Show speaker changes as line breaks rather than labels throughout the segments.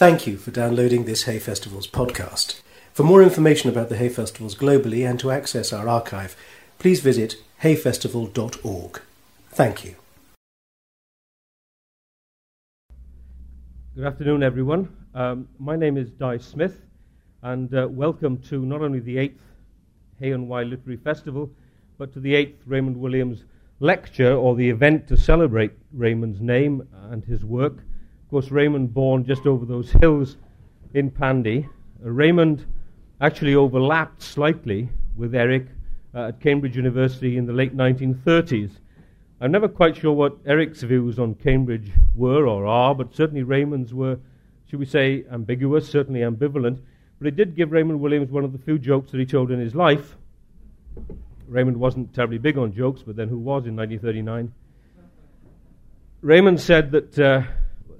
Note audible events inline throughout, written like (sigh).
Thank you for downloading this Hay Festivals podcast. For more information about the Hay Festivals globally and to access our archive, please visit hayfestival.org. Thank you.
Good afternoon, everyone. Um, my name is Dai Smith, and uh, welcome to not only the 8th Hay-on-Wye Literary Festival, but to the 8th Raymond Williams Lecture, or the event to celebrate Raymond's name and his work. Of course, Raymond born just over those hills in Pandy. Uh, Raymond actually overlapped slightly with Eric uh, at Cambridge University in the late 1930s. I'm never quite sure what Eric's views on Cambridge were or are, but certainly Raymond's were, should we say, ambiguous, certainly ambivalent. But it did give Raymond Williams one of the few jokes that he told in his life. Raymond wasn't terribly big on jokes, but then who was in 1939? Raymond said that uh,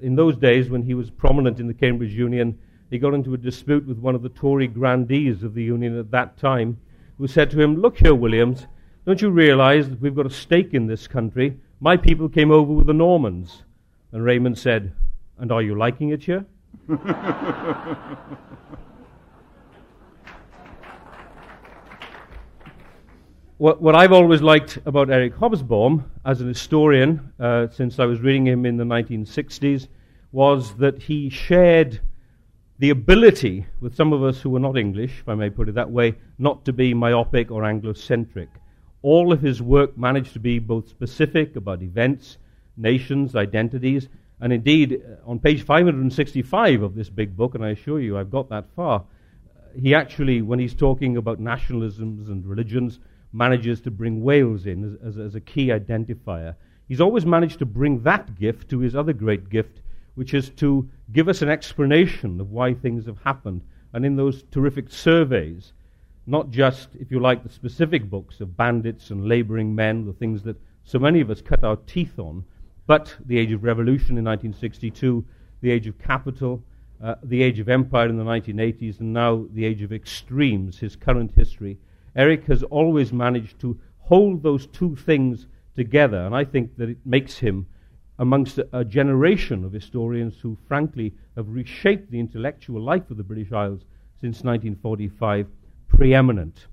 in those days, when he was prominent in the Cambridge Union, he got into a dispute with one of the Tory grandees of the Union at that time, who said to him, Look here, Williams, don't you realize that we've got a stake in this country? My people came over with the Normans. And Raymond said, And are you liking it here? (laughs) what, what, I've always liked about Eric Hobsbawm as an historian, uh, since I was reading him in the 1960s, was that he shared the ability with some of us who were not English, if I may put it that way, not to be myopic or Anglocentric. All of his work managed to be both specific about events, nations, identities, and indeed, uh, on page 565 of this big book, and I assure you I've got that far, he actually, when he's talking about nationalisms and religions, manages to bring Wales in as, as, as, a key identifier. He's always managed to bring that gift to his other great gift, which is to give us an explanation of why things have happened. And in those terrific surveys, not just, if you like, the specific books of bandits and laboring men, the things that so many of us cut our teeth on, but the Age of Revolution in 1962, the Age of Capital, uh, the Age of Empire in the 1980s, and now the Age of Extremes, his current history. Eric has always managed to hold those two things together, and I think that it makes him amongst a, a generation of historians who, frankly, have reshaped the intellectual life of the British Isles since 1945 preeminent.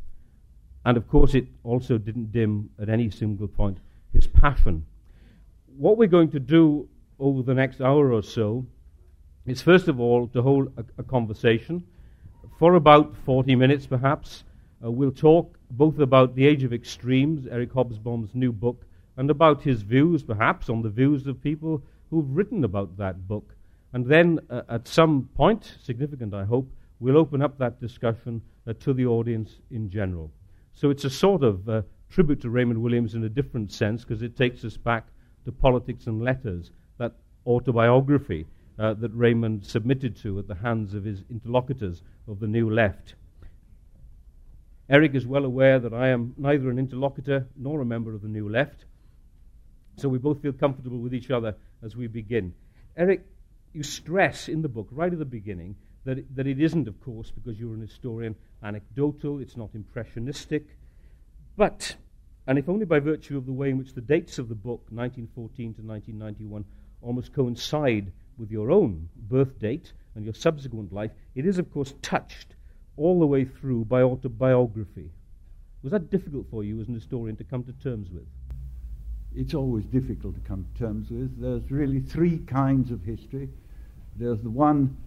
And of course, it also didn't dim at any single point his passion. What we're going to do over the next hour or so is, first of all, to hold a, a conversation for about 40 minutes, perhaps. Uh, we'll talk both about the Age of Extremes, Eric Hobsbawm's new book, and about his views, perhaps, on the views of people who've written about that book. And then, uh, at some point, significant I hope, we'll open up that discussion uh, to the audience in general. So it's a sort of uh, tribute to Raymond Williams in a different sense because it takes us back to Politics and Letters, that autobiography uh, that Raymond submitted to at the hands of his interlocutors of the New Left. Eric is well aware that I am neither an interlocutor nor a member of the New Left, so we both feel comfortable with each other as we begin. Eric, you stress in the book right at the beginning that it, that it isn't, of course, because you're an historian, anecdotal, it's not impressionistic. But, and if only by virtue of the way in which the dates of the book, 1914 to 1991, almost coincide with your own birth date and your subsequent life, it is, of course, touched all the way through by autobiography. Was that difficult for you as an historian to come to terms with?
It's always difficult to come to terms with. There's really three kinds of history. There's the one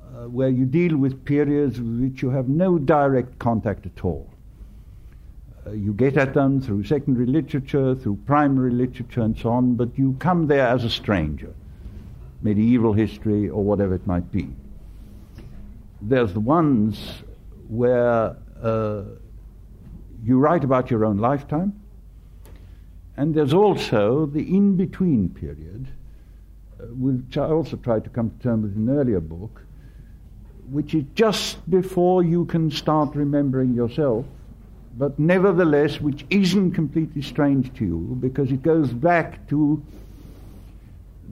uh, where you deal with periods with which you have no direct contact at all. Uh, you get at them through secondary literature, through primary literature, and so on, but you come there as a stranger, medieval history or whatever it might be. There's the ones where uh, you write about your own lifetime, and there's also the in between period, uh, which I also tried to come to terms with in an earlier book, which is just before you can start remembering yourself, but nevertheless, which isn't completely strange to you because it goes back to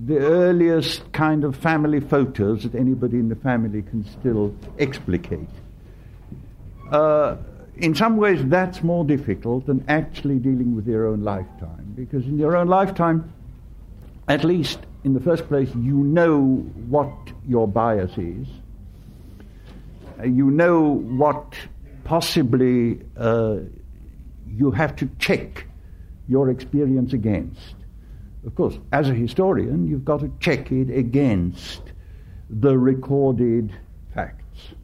the earliest kind of family photos that anybody in the family can still explicate. Uh, in some ways, that's more difficult than actually dealing with your own lifetime, because in your own lifetime, at least in the first place, you know what your bias is. Uh, you know what possibly uh, you have to check your experience against. Of course, as a historian, you've got to check it against the recorded facts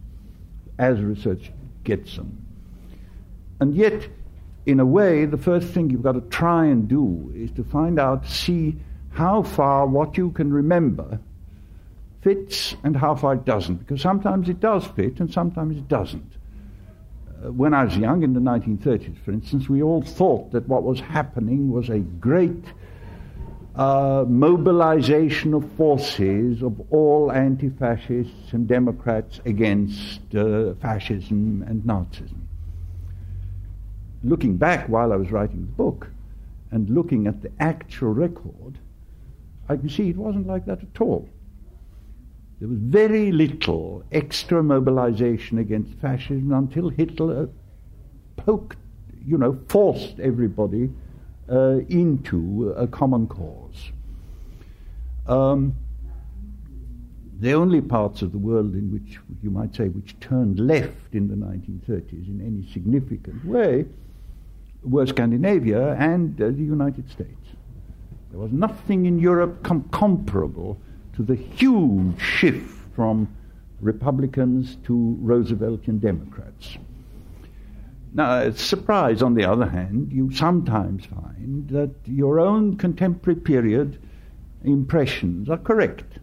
as research gets them. And yet, in a way, the first thing you've got to try and do is to find out, see how far what you can remember fits and how far it doesn't. Because sometimes it does fit and sometimes it doesn't. Uh, when I was young, in the 1930s, for instance, we all thought that what was happening was a great uh, mobilization of forces of all anti fascists and Democrats against uh, fascism and Nazism. Looking back while I was writing the book and looking at the actual record, I can see it wasn't like that at all. There was very little extra mobilization against fascism until Hitler poked, you know, forced everybody uh, into a common cause. Um, the only parts of the world in which you might say which turned left in the 1930s in any significant way were Scandinavia and uh, the United States. There was nothing in Europe com- comparable to the huge shift from Republicans to Rooseveltian Democrats. Now, surprise, on the other hand, you sometimes find that your own contemporary period impressions are correct.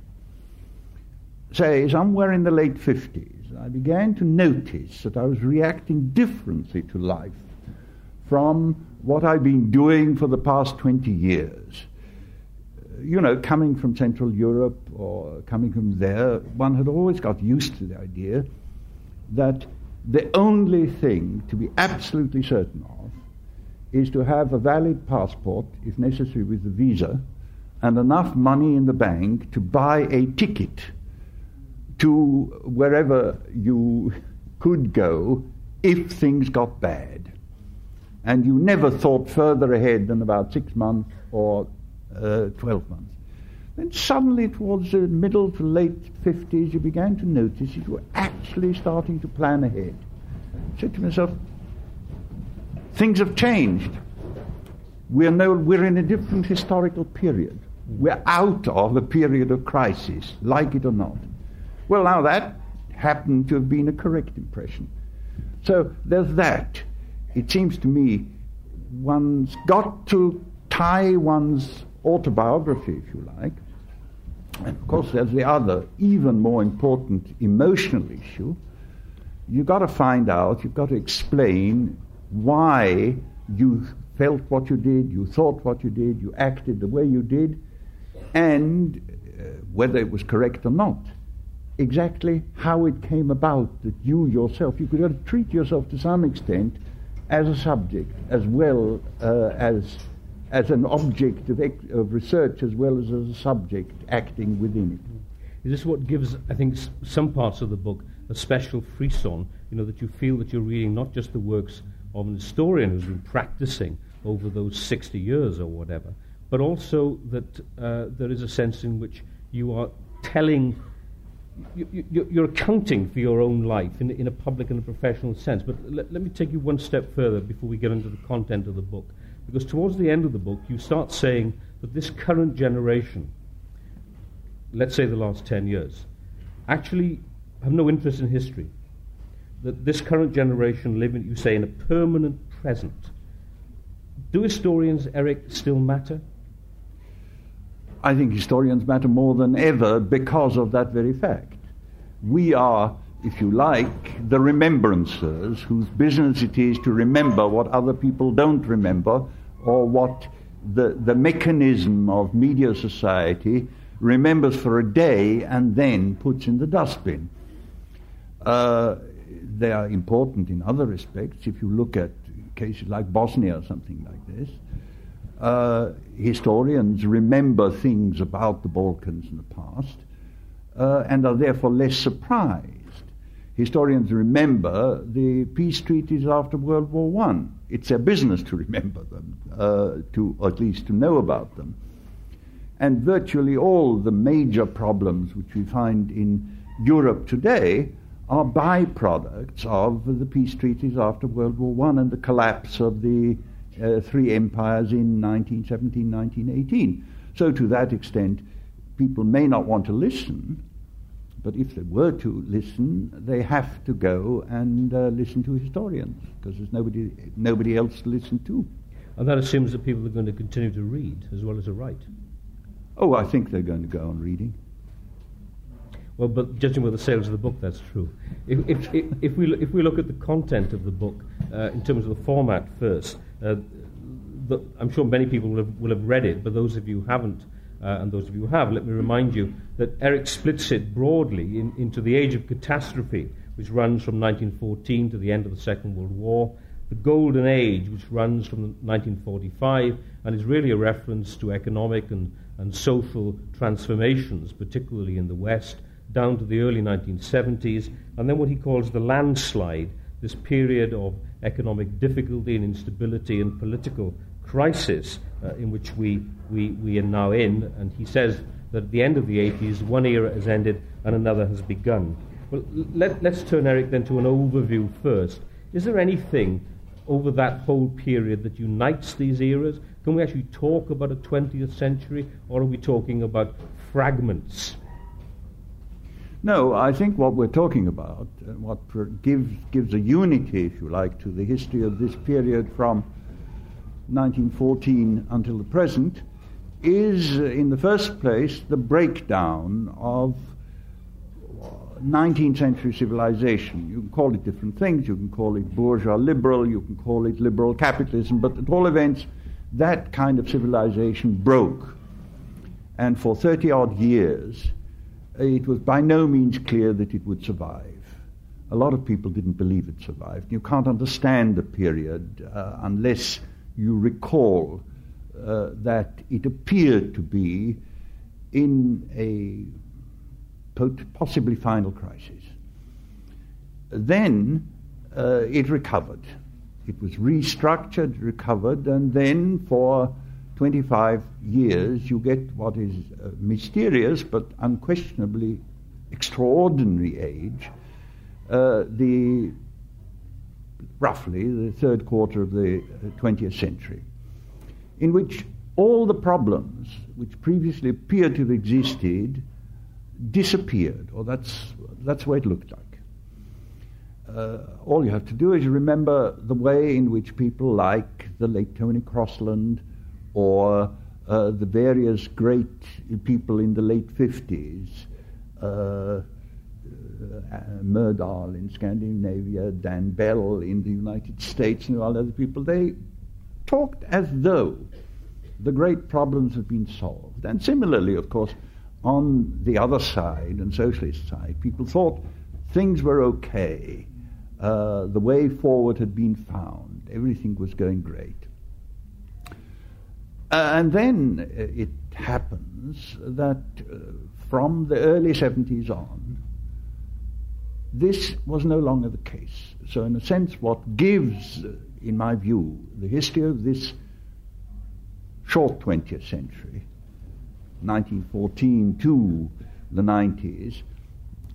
Say, somewhere in the late 50s, I began to notice that I was reacting differently to life from what I've been doing for the past 20 years you know, coming from Central Europe or coming from there, one had always got used to the idea that the only thing to be absolutely certain of is to have a valid passport, if necessary with a visa, and enough money in the bank to buy a ticket to wherever you could go if things got bad. And you never thought further ahead than about six months or uh, 12 months. Then suddenly, towards the middle to late 50s, you began to notice you were actually starting to plan ahead. I said to myself, things have changed. We're, we're in a different historical period. We're out of a period of crisis, like it or not. Well, now that happened to have been a correct impression. So there's that. It seems to me one's got to tie one's autobiography, if you like. And of course, there's the other, even more important emotional issue. You've got to find out, you've got to explain why you felt what you did, you thought what you did, you acted the way you did, and uh, whether it was correct or not. Exactly how it came about that you yourself, you could treat yourself to some extent as a subject as well uh, as as an object of, of research as well as as a subject acting within it.
Is this what gives, I think, s- some parts of the book a special frisson? You know, that you feel that you're reading not just the works of an historian who's been practicing over those 60 years or whatever, but also that uh, there is a sense in which you are telling, you, you're accounting for your own life in, in a public and a professional sense. But let me take you one step further before we get into the content of the book. Because towards the end of the book, you start saying that this current generation, let's say the last 10 years, actually have no interest in history. That this current generation live, in, you say, in a permanent present. Do historians, Eric, still matter?
I think historians matter more than ever because of that very fact. We are, if you like, the remembrancers whose business it is to remember what other people don't remember or what the, the mechanism of media society remembers for a day and then puts in the dustbin. Uh, they are important in other respects. If you look at cases like Bosnia or something like this, uh, historians remember things about the Balkans in the past uh, and are therefore less surprised. Historians remember the peace treaties after World War One it's their business to remember them, uh, to at least to know about them. And virtually all the major problems which we find in Europe today are byproducts of the peace treaties after World War I and the collapse of the uh, three empires in 1917 1918. So, to that extent, people may not want to listen, but if they were to listen, they have to go and uh, listen to historians because there's nobody, nobody else to listen to.
And that assumes that people are going to continue to read as well as to write.
Oh, I think they're going to go on reading.
Well, but judging by the sales of the book, that's true. If, if, if, if we, if we look at the content of the book uh, in terms of the format first, uh, the, I'm sure many people will have, will have read it, but those of you who haven't, uh, and those of you who have, let me remind you that Eric splits it broadly in, into the age of catastrophe, which runs from 1914 to the end of the Second World War, the Golden Age, which runs from 1945 and is really a reference to economic and, and social transformations, particularly in the West, down to the early 1970s, and then what he calls the landslide, this period of economic difficulty and instability and political crisis uh, in which we, we, we are now in. And he says that at the end of the 80s, one era has ended and another has begun. Well, let, let's turn, Eric, then to an overview first. Is there anything over that whole period that unites these eras? Can we actually talk about a 20th century, or are we talking about fragments?
No, I think what we're talking about, and uh, what gives, gives a unity, if you like, to the history of this period from 1914 until the present, is, uh, in the first place, the breakdown of 19th century civilization. You can call it different things. You can call it bourgeois liberal, you can call it liberal capitalism, but at all events, that kind of civilization broke. And for 30 odd years, it was by no means clear that it would survive. A lot of people didn't believe it survived. You can't understand the period uh, unless you recall uh, that it appeared to be in a possibly final crisis. Then uh, it recovered. It was restructured, recovered, and then for 25 years, you get what is a mysterious but unquestionably extraordinary age, uh, the roughly the third quarter of the 20th century, in which all the problems which previously appeared to have existed disappeared, or that's, that's what it looked like. Uh, all you have to do is remember the way in which people like the late Tony Crosland or uh, the various great people in the late 50s, uh, uh, Myrdal in Scandinavia, Dan Bell in the United States, and all other people, they talked as though the great problems had been solved. And similarly, of course, on the other side, and socialist side, people thought things were okay. Uh, the way forward had been found. Everything was going great. Uh, and then uh, it happens that uh, from the early 70s on, this was no longer the case. So, in a sense, what gives, in my view, the history of this short 20th century, 1914 to the 90s,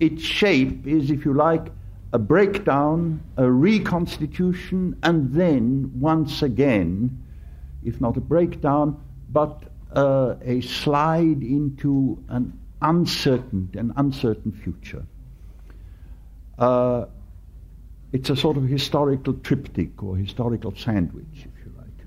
its shape is, if you like, a breakdown, a reconstitution, and then, once again, if not a breakdown, but uh, a slide into an uncertain, an uncertain future. Uh, it's a sort of historical triptych or historical sandwich, if you like.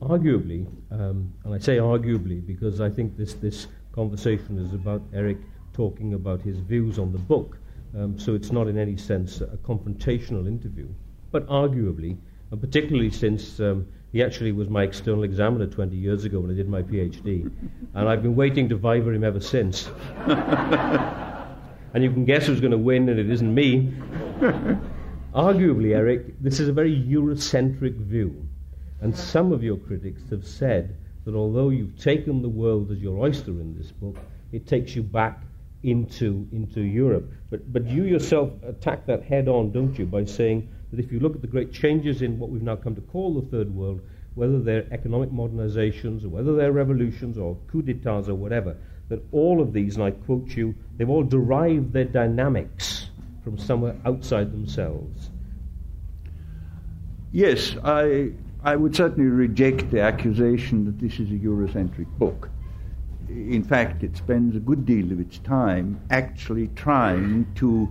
Arguably, um, and I say arguably because I think this, this conversation is about Eric talking about his views on the book, um, so it's not in any sense a confrontational interview. But arguably, and particularly since um, he actually was my external examiner 20 years ago when I did my PhD, and I've been waiting to viva him ever since. (laughs) and you can guess who's going to win, and it isn't me. (laughs) Arguably, Eric, this is a very Eurocentric view, and some of your critics have said that although you've taken the world as your oyster in this book, it takes you back into, into Europe. But, but you yourself attack that head on, don't you, by saying that if you look at the great changes in what we've now come to call the third world, whether they're economic modernizations or whether they're revolutions or coups d'etats or whatever, that all of these, and I quote you, they've all derived their dynamics from somewhere outside themselves.
Yes, I, I would certainly reject the accusation that this is a Eurocentric book. In fact, it spends a good deal of its time actually trying to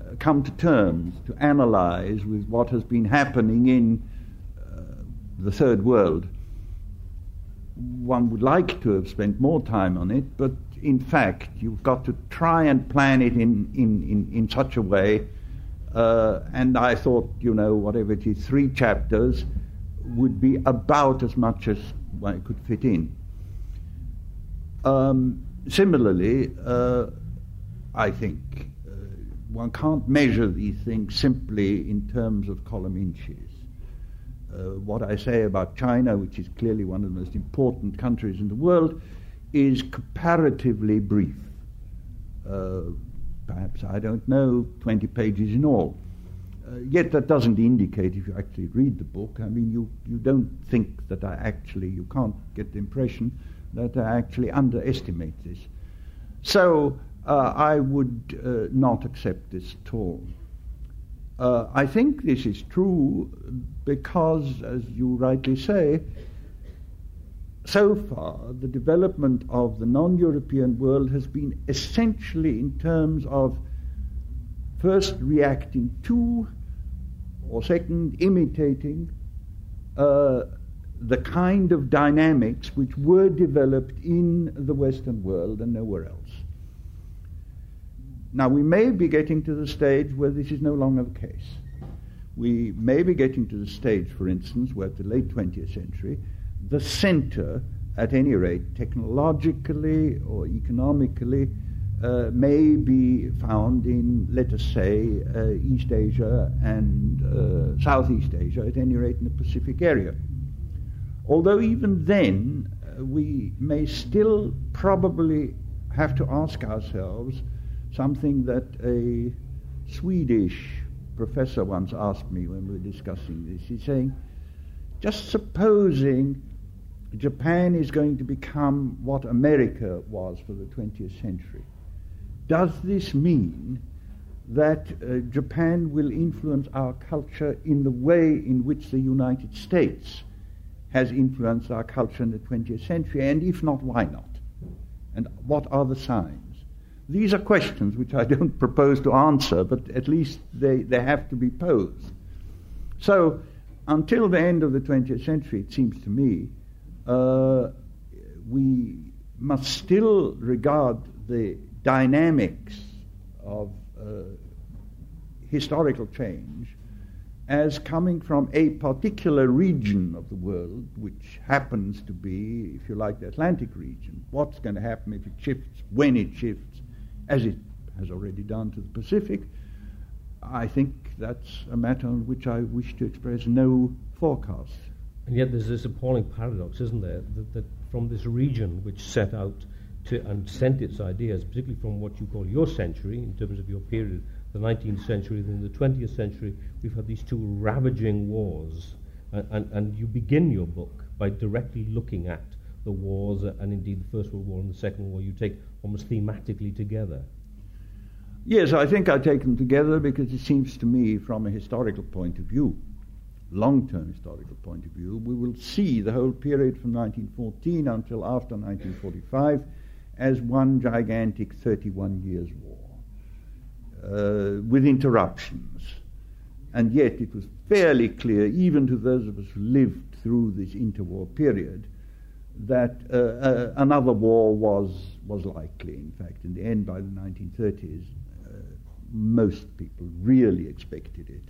uh, come to terms, to analyze with what has been happening in uh, the third world. One would like to have spent more time on it, but in fact, you've got to try and plan it in, in, in, in such a way uh, and I thought, you know, whatever it is, three chapters would be about as much as I could fit in. Um, similarly, uh, I think uh, one can't measure these things simply in terms of column inches. Uh, what I say about China, which is clearly one of the most important countries in the world, is comparatively brief. Uh, perhaps, I don't know, 20 pages in all. Uh, yet that doesn't indicate, if you actually read the book, I mean, you, you don't think that I actually, you can't get the impression that I actually underestimate this. So uh, I would uh, not accept this at all. Uh, I think this is true because, as you rightly say, so far, the development of the non European world has been essentially in terms of first reacting to, or second, imitating uh, the kind of dynamics which were developed in the Western world and nowhere else. Now, we may be getting to the stage where this is no longer the case. We may be getting to the stage, for instance, where at the late 20th century, the center, at any rate, technologically or economically, uh, may be found in, let us say, uh, East Asia and uh, Southeast Asia, at any rate in the Pacific area. Although even then, uh, we may still probably have to ask ourselves something that a Swedish professor once asked me when we were discussing this. He's saying, just supposing Japan is going to become what America was for the 20th century. Does this mean that uh, Japan will influence our culture in the way in which the United States has influenced our culture in the 20th century? And if not, why not? And what are the signs? These are questions which I don't (laughs) propose to answer, but at least they, they have to be posed. So, until the end of the 20th century, it seems to me, uh, we must still regard the dynamics of uh, historical change as coming from a particular region of the world, which happens to be, if you like, the Atlantic region. What's going to happen if it shifts, when it shifts, as it has already done to the Pacific? I think that's a matter on which I wish to express no forecast.
And yet there's this appalling paradox, isn't there, that, that from this region which set out to and sent its ideas, particularly from what you call your century, in terms of your period, the 19th century, then the 20th century, we've had these two ravaging wars. And, and, and you begin your book by directly looking at the wars, and indeed the First World War and the Second World War, you take almost thematically together.
Yes, I think I take them together because it seems to me, from a historical point of view, long-term historical point of view, we will see the whole period from 1914 until after 1945 as one gigantic 31 years war, uh, with interruptions. And yet it was fairly clear, even to those of us who lived through this interwar period, that uh, uh, another war was, was likely. In fact, in the end, by the 1930s, uh, most people really expected it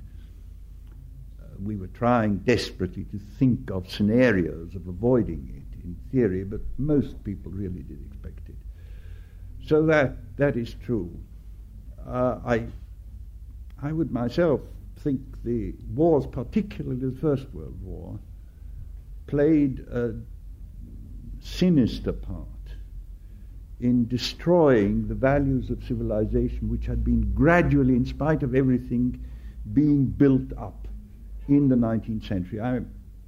we were trying desperately to think of scenarios of avoiding it in theory, but most people really did expect it. So that, that is true. Uh, I, I would myself think the wars, particularly the First World War, played a sinister part in destroying the values of civilization which had been gradually, in spite of everything, being built up in the 19th century. I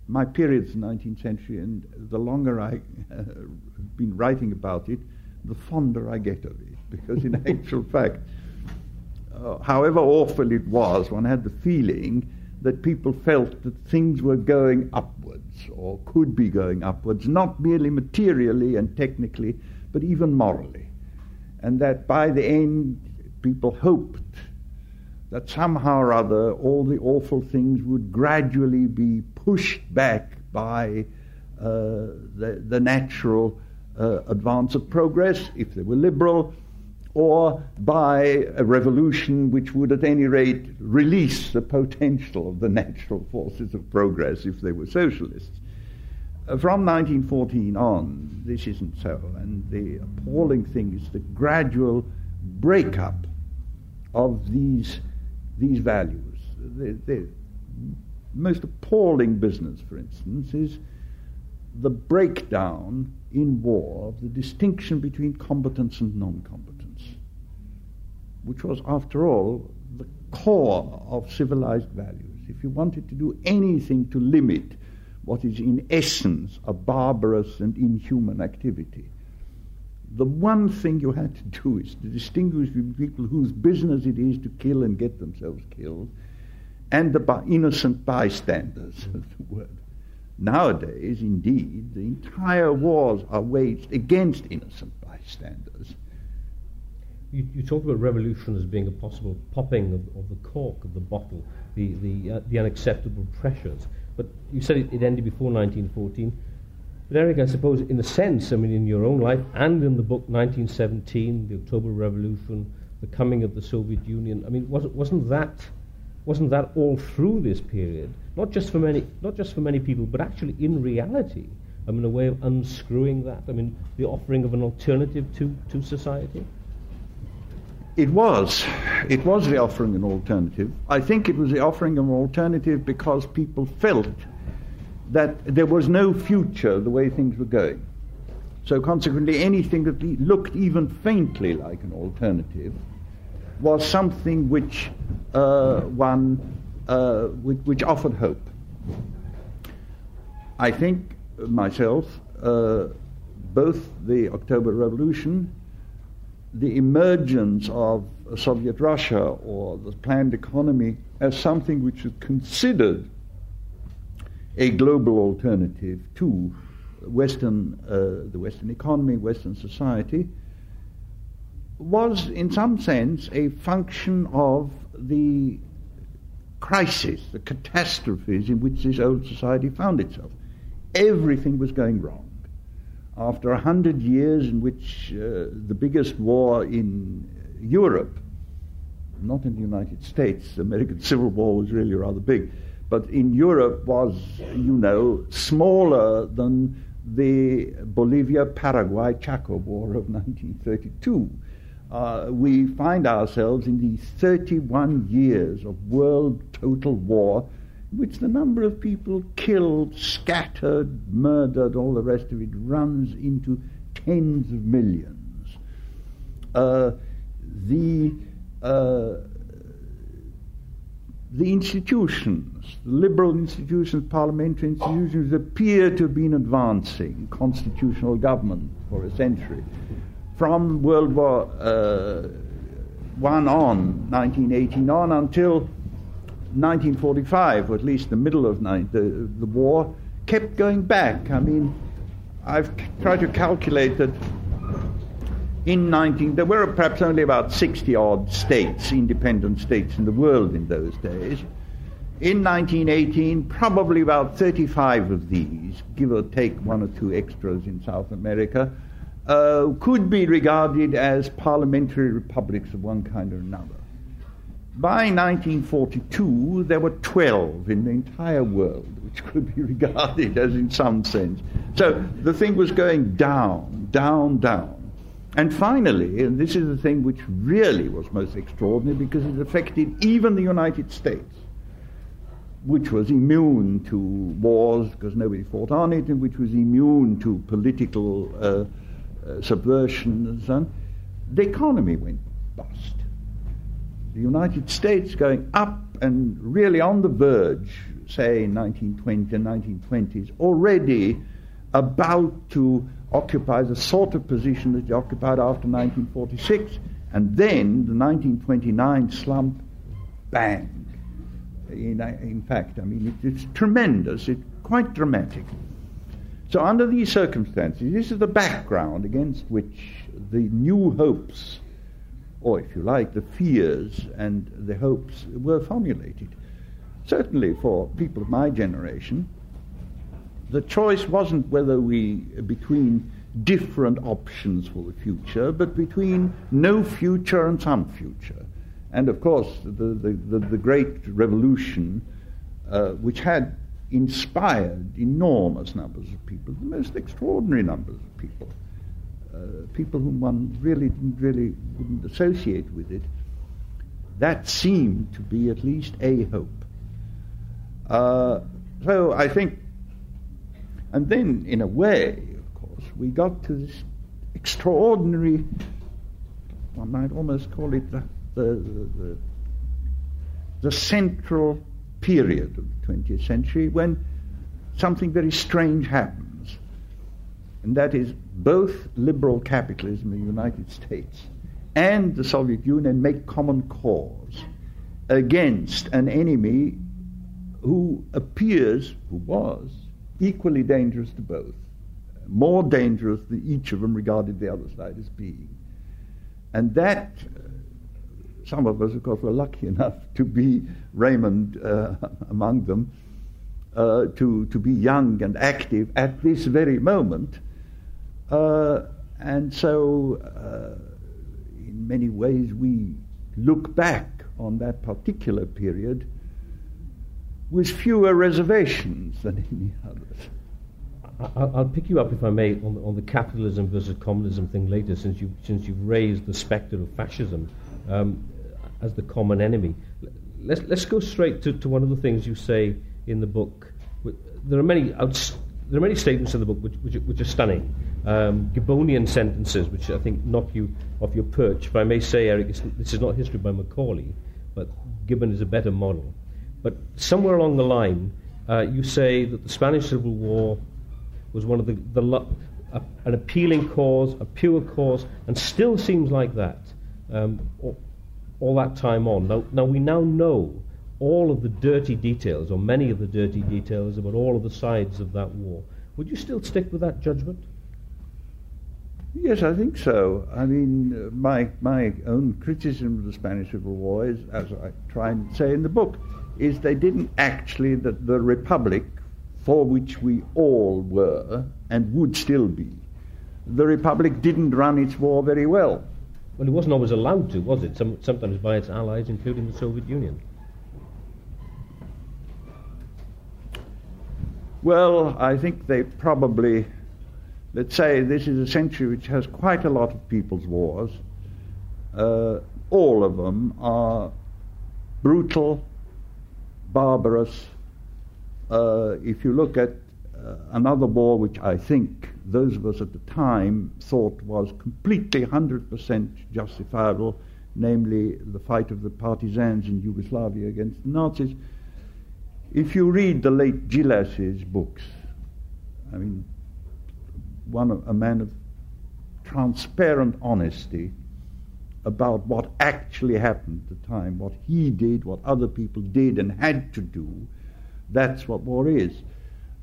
my period is the 19th century, and the longer I (laughs) have uh, been writing about it, the fonder I get of it. Because in (laughs) actual fact, uh, however awful it was, one had the feeling that people felt that things were going upwards or could be going upwards, not merely materially and technically, but even morally. And that by the end, people hoped that somehow or other all the awful things would gradually be pushed back by uh, the, the, natural uh, advance of progress, if they were liberal, or by a revolution which would at any rate release the potential of the natural forces of progress if they were socialists. Uh, from 1914 on, this isn't so, and the appalling thing is the gradual breakup of these, these values. The, the most appalling business, for instance, is the breakdown in war of the distinction between combatants and non combatants, which was, after all, the core of civilized values. If you wanted to do anything to limit what is in essence a barbarous and inhuman activity, the one thing you had to do is to distinguish between people whose business it is to kill and get themselves killed and the innocent bystanders, (laughs) as the word. Nowadays, indeed, the entire wars are waged against innocent bystanders.
You, you talk about revolution as being a possible popping of, of the cork of the bottle, the, the, uh, the unacceptable pressures. But you said it, it ended before 1914. But Eric, I suppose, in a sense, I mean, in your own life and in the book 1917, the October Revolution, the coming of the Soviet Union, I mean, was, wasn't that wasn't that all through this period? Not just for many, not just for many people, but actually in reality. I mean, a way of unscrewing that. I mean, the offering of an alternative to, to society.
It was. It was the offering an alternative. I think it was the offering of an alternative because people felt that there was no future the way things were going. So consequently, anything that looked even faintly like an alternative was something which uh, one uh, which, which, offered hope. I think myself, uh, both the October Revolution, the emergence of Soviet Russia or the planned economy as something which is considered a global alternative to Western, uh, the Western economy, Western society, was, in some sense, a function of the crisis, the catastrophes in which this old society found itself. Everything was going wrong. After a hundred years in which uh, the biggest war in Europe, not in the United States, the American (laughs) Civil War was really rather big, but in Europe was, you know, smaller than the Bolivia Paraguay Chaco War of 1932 uh, we find ourselves in these 31 years of world total war, which the number of people killed, scattered, murdered, all the rest of it runs into tens of millions. Uh, the uh, the institutions, the liberal institutions, parliamentary institutions, appear to have been advancing constitutional government for a century from World War uh, One on, 1918 on, until 1945, or at least the middle of the, the war, kept going back. I mean, I've tried to calculate that in 19, there were perhaps only about 60 odd states, independent states in the world in those days. In 1918, probably about 35 of these, give or take one or two extras in South America, uh, could be regarded as parliamentary republics of one kind or another. By 1942, there were 12 in the entire world, which could be (laughs) regarded as in some sense. So the thing was going down, down, down. And finally, and this is the thing which really was most extraordinary because it affected even the United States, which was immune to wars because nobody fought on it, and which was immune to political uh, uh, and the economy went bust. The United States going up and really on the verge, say, in 1920 and 1920s, already about to occupy the sort of position that it occupied after 1946. And then the 1929 slump, bang. In, in fact, I mean, it, it's tremendous, it's quite dramatic. So, under these circumstances, this is the background against which the new hopes, or if you like, the fears and the hopes were formulated. Certainly for people of my generation, the choice wasn't whether we, between different options for the future, but between no future and some future. And of course, the, the, the, the great revolution, uh, which had inspired enormous numbers of people, the most extraordinary numbers of people, people whom one really didn't really wouldn't associate with it, that seemed to be at least a hope. Uh, so I think, and then in a way, of course, we got to this extraordinary, one might almost call it the, the, the, the central period of the 20th century when something very strange happens. And that is both liberal capitalism in the United States and the Soviet Union make common cause against an enemy who appears, who was, equally dangerous to both more dangerous than each of them regarded the other side as being. And that, uh, some of us, of course, were lucky (laughs) enough to be Raymond uh, (laughs) among them, uh, to, to be young and active at this very moment. Uh, and so, uh, in many ways, we look back on that particular period with fewer reservations than any others.
I'll, pick you up, if I may, on the, on the capitalism versus communism thing later, since you since you've raised the spectre of fascism um, as the common enemy. Let's let's go straight to, to one of the things you say in the book. There are many there are many statements in the book which, which, which are stunning. Um, Gibbonian sentences, which I think knock you off your perch. If I may say, Eric, this is not history by Macaulay, but Gibbon is a better model. But somewhere along the line, uh, you say that the Spanish Civil War was one of the, the a, an appealing cause, a pure cause, and still seems like that um, all, all, that time on. Now, now we now know all of the dirty details, or many of the dirty details about all of the sides of that war. Would you still stick with that judgment?
Yes, I think so. I mean, uh, my my own criticism of the Spanish Civil War is, as I try and say in the book, is they didn't actually that the Republic for which we all were and would still be, the Republic didn't run its war very well.
Well, it wasn't always allowed to, was it? Some, sometimes by its allies, including the Soviet Union.
Well, I think they probably, let's say, this is a century which has quite a lot of people's wars. Uh, all of them are brutal, barbarous, uh, if you look at uh, another war which I think those of us at the time thought was completely 100% justifiable, namely the fight of the partisans in Yugoslavia against the Nazis. If you read the late Djilas's books, I mean, one a man of transparent honesty about what actually happened at the time, what he did, what other people did and had to do, that's what war is.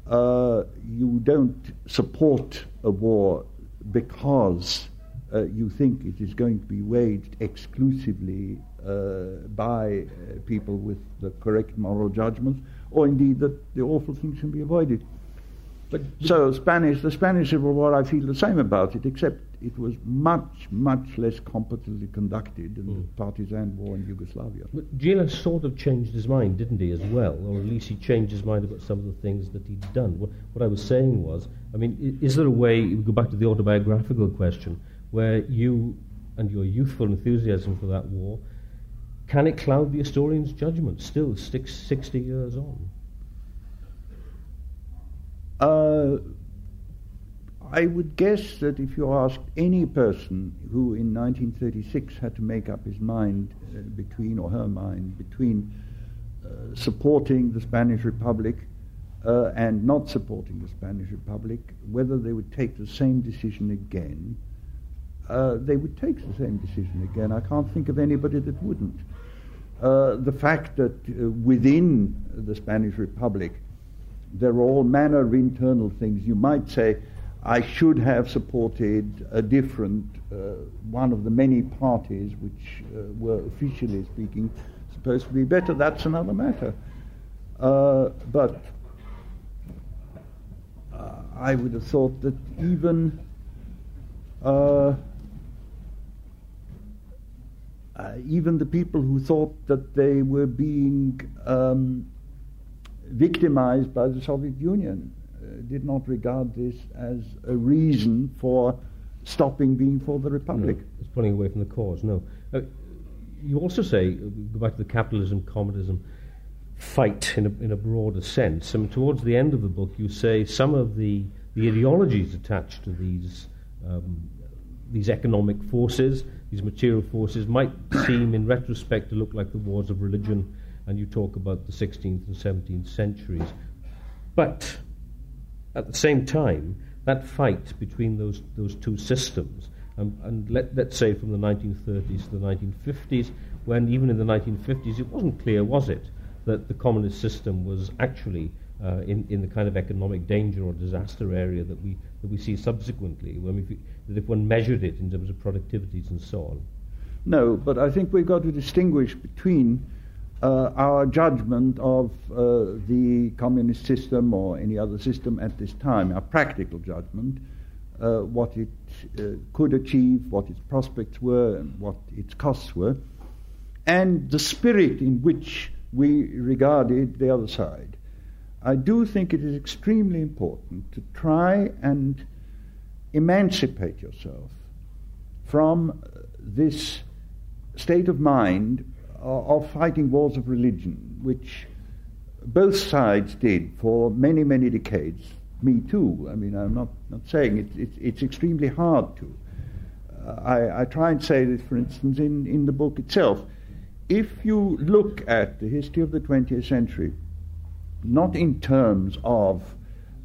Uh, you don't support a war because uh, you think it is going to be waged exclusively uh, by uh, people with the correct moral judgments, or indeed that the awful things can be avoided. But so Spanish, the Spanish Civil War, I feel the same about it, except it was much, much less competently conducted than mm. the partisan war in Yugoslavia.
But Djilas sort of changed his mind, didn't he, as well? Or at least he changed his mind about some of the things that he'd done. What, what I was saying was, I mean, is there a way, we go back to the autobiographical question, where you and your youthful enthusiasm for that war, can it cloud the historian's judgment still, six, 60 years on?
Uh, I would guess that if you asked any person who in 1936 had to make up his mind uh, between, or her mind, between uh, supporting the Spanish Republic uh, and not supporting the Spanish Republic, whether they would take the same decision again, uh, they would take the same decision again. I can't think of anybody that wouldn't. Uh, the fact that uh, within the Spanish Republic there are all manner of internal things. You might say, I should have supported a different, uh, one of the many parties which uh, were officially speaking supposed to be better. That's another matter. Uh, but uh, I would have thought that even uh, uh, even the people who thought that they were being um, victimized by the Soviet Union uh, did not regard this as a reason for stopping being for the Republic.
No, it's pulling away from the cause, no. Uh, you also say, uh, go back to the capitalism, communism fight in a, in a broader sense. And towards the end of the book, you say some of the, the ideologies attached to these, um, these economic forces, these material forces, might seem in retrospect to look like the wars of religion and you talk about the 16th and 17th centuries. But at the same time, that fight between those, those two systems, um, and let, let's say from the 1930s to the 1950s, when even in the 1950s it wasn't clear, was it, that the communist system was actually uh, in, in the kind of economic danger or disaster area that we, that we see subsequently, when we, that if one measured it in terms of productivities and so on.
No, but I think we've got to distinguish between uh, our judgment of uh, the communist system or any other system at this time, our practical judgment, uh, what it uh, could achieve, what its prospects were, and what its costs were, and the spirit in which we regarded the other side. I do think it is extremely important to try and emancipate yourself from this state of mind of fighting wars of religion, which both sides did for many, many decades. Me too. I mean, I'm not, not saying it, it it's extremely hard to. Uh, I, I try and say this, for instance, in, in the book itself. If you look at the history of the 20th century, not in terms of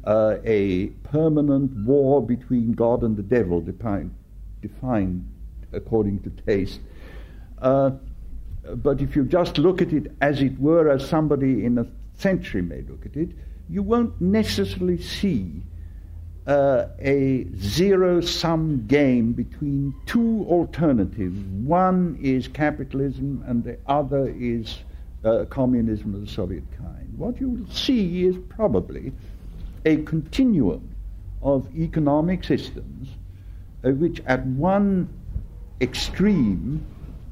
uh, a permanent war between God and the devil, defined, defined according to taste, uh, but if you just look at it as it were, as somebody in a century may look at it, you won't necessarily see uh, a zero sum game between two alternatives. One is capitalism, and the other is uh, communism of the Soviet kind. What you will see is probably a continuum of economic systems uh, which, at one extreme,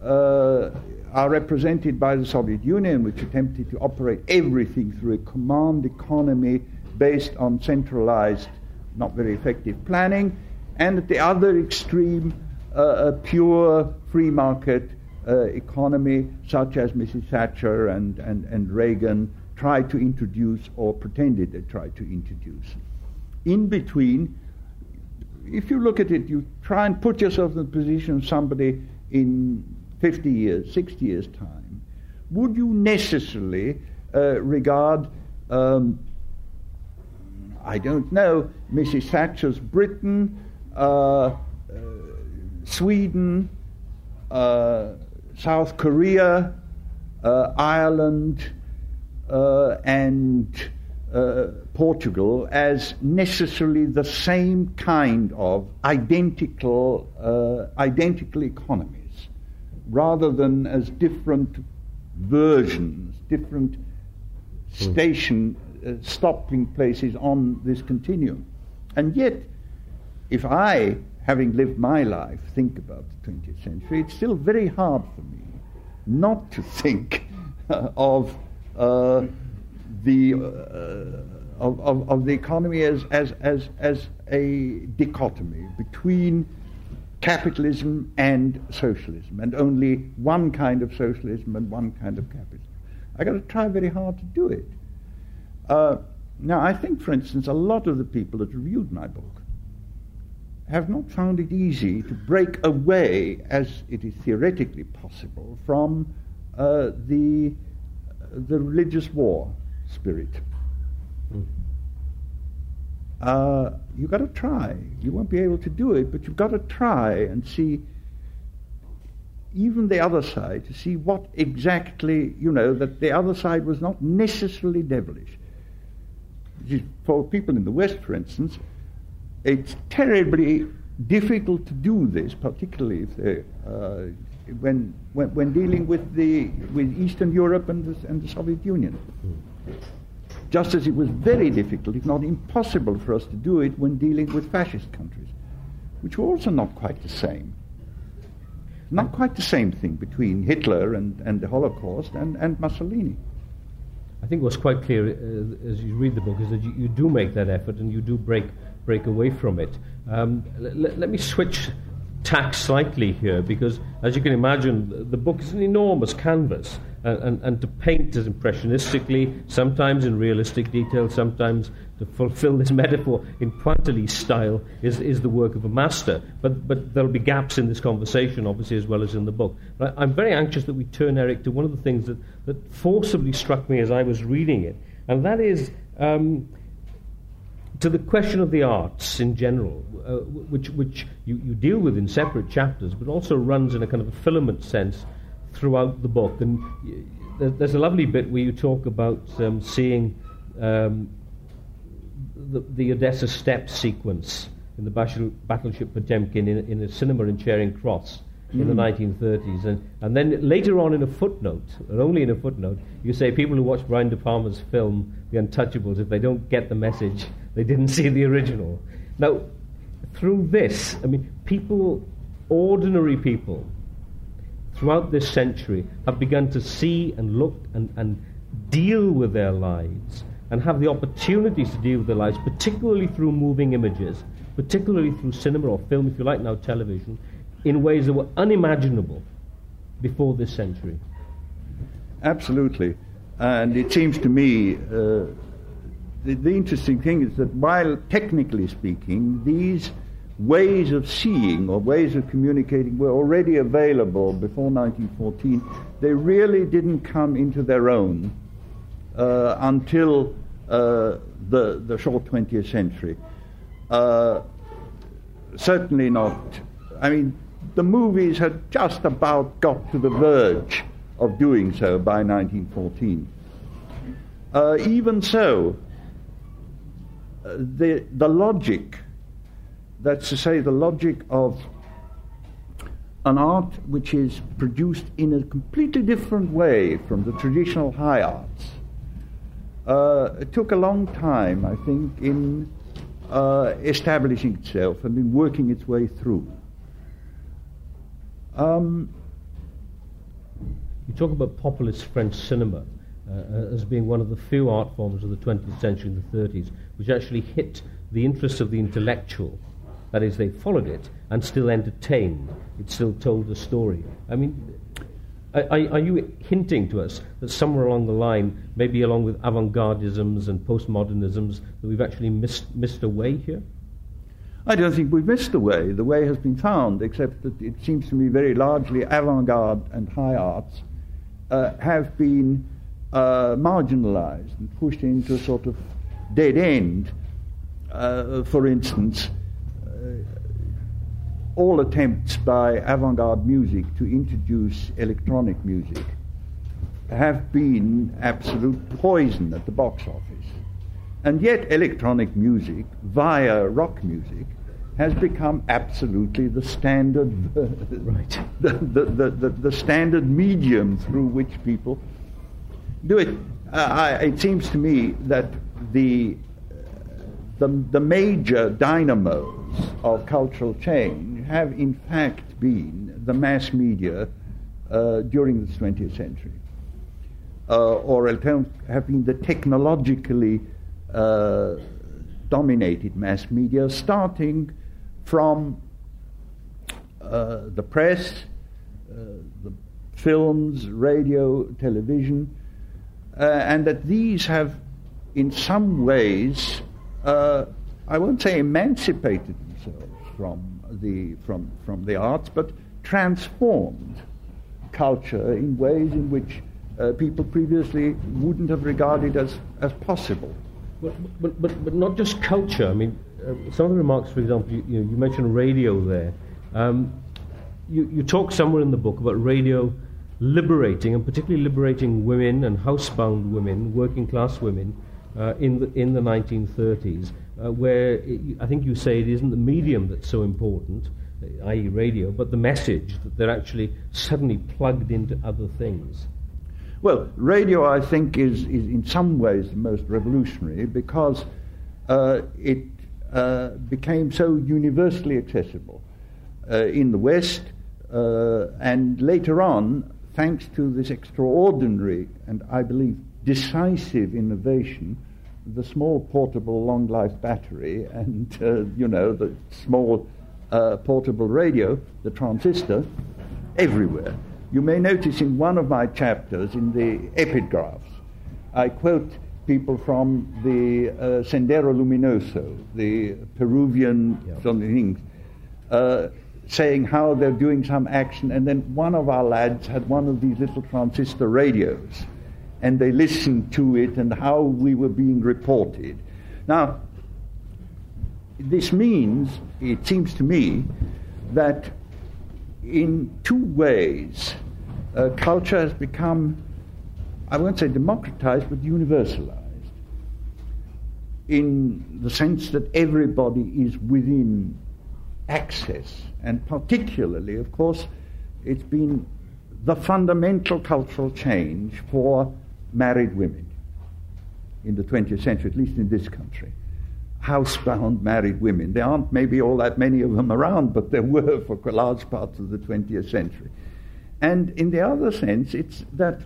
uh, are represented by the Soviet Union, which attempted to operate everything through a command economy based on centralized, not very effective planning, and at the other extreme, uh, a pure free market uh, economy, such as Mrs. Thatcher and, and, and Reagan tried to introduce or pretended they tried to introduce. In between, if you look at it, you try and put yourself in the position of somebody in 50 years, 60 years' time, would you necessarily uh, regard, um, I don't know, Mrs. Thatcher's Britain, uh, uh, Sweden, uh, South Korea, uh, Ireland, uh, and Portugal as necessarily the same kind of identical, identical economy? Rather than as different versions, different mm. station uh, stopping places on this continuum. And yet, if I, having lived my life, think about the 20th century, it's still very hard for me not to (laughs) think uh, of uh, the uh, of, of, of, the economy as, as, as, as a dichotomy between capitalism and socialism, and only one kind of socialism and one kind of capitalism. I've got to try very hard to do it. Uh, now, I think, for instance, a lot of the people that reviewed my book have not found it easy to break away, as it is theoretically possible, from uh, the the religious war spirit. Mm. Uh, you've got to try. You won't be able to do it, but you've got to try and see even the other side to see what exactly, you know, that the other side was not necessarily devilish. For people in the West, for instance, it's terribly difficult to do this, particularly if they, uh, when, when, when dealing with, the, with Eastern Europe and the, and the Soviet Union. Just as it was very difficult, if not impossible, for us to do it when dealing with fascist countries, which were also not quite the same. Not quite the same thing between Hitler and, and the Holocaust and, and Mussolini.
I think what's quite clear uh, as you read the book is that you, you, do make that effort and you do break, break away from it. Um, l- let me switch tack slightly here because, as you can imagine, the book is an enormous canvas. And, and, to paint as impressionistically, sometimes in realistic detail, sometimes to fulfill this metaphor in pointillist style, is, is the work of a master. But, but there'll be gaps in this conversation, obviously, as well as in the book. But I, am very anxious that we turn, Eric, to one of the things that, that forcibly struck me as I was reading it, and that is. Um, to the question of the arts in general, uh, which, which you, you deal with in separate chapters, but also runs in a kind of a filament sense throughout the book. And there's a lovely bit where you talk about um, seeing um, the, the, Odessa step sequence in the battleship Potemkin in, in, a cinema in Charing Cross in the 1930s. Mm. And, and then later on in a footnote, and only in a footnote, you say people who watch Brian De Palma's film, The Untouchables, if they don't get the message, (laughs) they didn't see the original. Now, through this, I mean, people, ordinary people, throughout this century have begun to see and look and, and deal with their lives and have the opportunities to deal with their lives, particularly through moving images, particularly through cinema or film, if you like now, television, in ways that were unimaginable before this century.
Absolutely. And it seems to me uh, the, the, interesting thing is that while technically speaking, these ways of seeing or ways of communicating were already available before 1914, they really didn't come into their own uh, until uh, the, the short 20th century. Uh, certainly not. I mean, the movies had just about got to the verge of doing so by 1914. Uh, even so, uh, the, the logic, that's to say, the logic of an art which is produced in a completely different way from the traditional high arts, uh, it took a long time, I think, in uh, establishing itself and in working its way through. Um,
you talk about populist French cinema uh, as being one of the few art forms of the 20th century and the 30s which actually hit the interests of the intellectual. That is, they followed it and still entertained. It still told the story. I mean, are, are, you hinting to us that somewhere along the line, maybe along with avant-gardisms and postmodernisms, that we've actually missed, missed a way here?
I don't think we've missed a way. The way has been found, except that it seems to me very largely avant-garde and high arts uh, have been uh, marginalized and pushed into a sort of dead end. Uh, for instance, all attempts by avant garde music to introduce electronic music have been absolute poison at the box office. And yet, electronic music, via rock music, has become absolutely the standard, (laughs)
right.
the, the, the, the, standard medium through which people do it. Uh, I, it seems to me that the, the, the major of cultural change have in fact been the mass media uh, during the 20th century, uh, or have been the technologically uh, dominated mass media, starting from uh, the press, uh, the films, radio, television, uh, and that these have, in some ways, I won't say emancipated themselves from the, from, from the arts, but transformed culture in ways in which uh, people previously wouldn't have regarded as, as possible.
But, but, but, but not just culture. I mean, uh, some of the remarks, for example, you, you, you mentioned radio there. Um, you, you talk somewhere in the book about radio liberating, and particularly liberating women and housebound women, working class women, uh, in, the, in the 1930s, uh, where it, I think you say it isn't the medium that's so important, uh, i.e., radio, but the message that they're actually suddenly plugged into other things.
Well, radio, I think, is, is in some ways the most revolutionary because uh, it uh, became so universally accessible uh, in the West, uh, and later on, thanks to this extraordinary and I believe decisive innovation, the small portable long life battery and uh, you know the small uh, portable radio, the transistor, everywhere. You may notice in one of my chapters, in the epigraphs, I quote people from the uh, Sendero Luminoso, the Peruvian yeah. something, uh, saying how they're doing some action, and then one of our lads had one of these little transistor radios, and they listened to it and how we were being reported. Now, this means, it seems to me, that in two ways, uh, culture has become, I won't say democratized, but universalized. In the sense that everybody is within access, and particularly, of course, it's been the fundamental cultural change for married women in the 20th century, at least in this country housebound married women. There aren't maybe all that many of them around, but there were for large parts of the 20th century. And in the other sense, it's that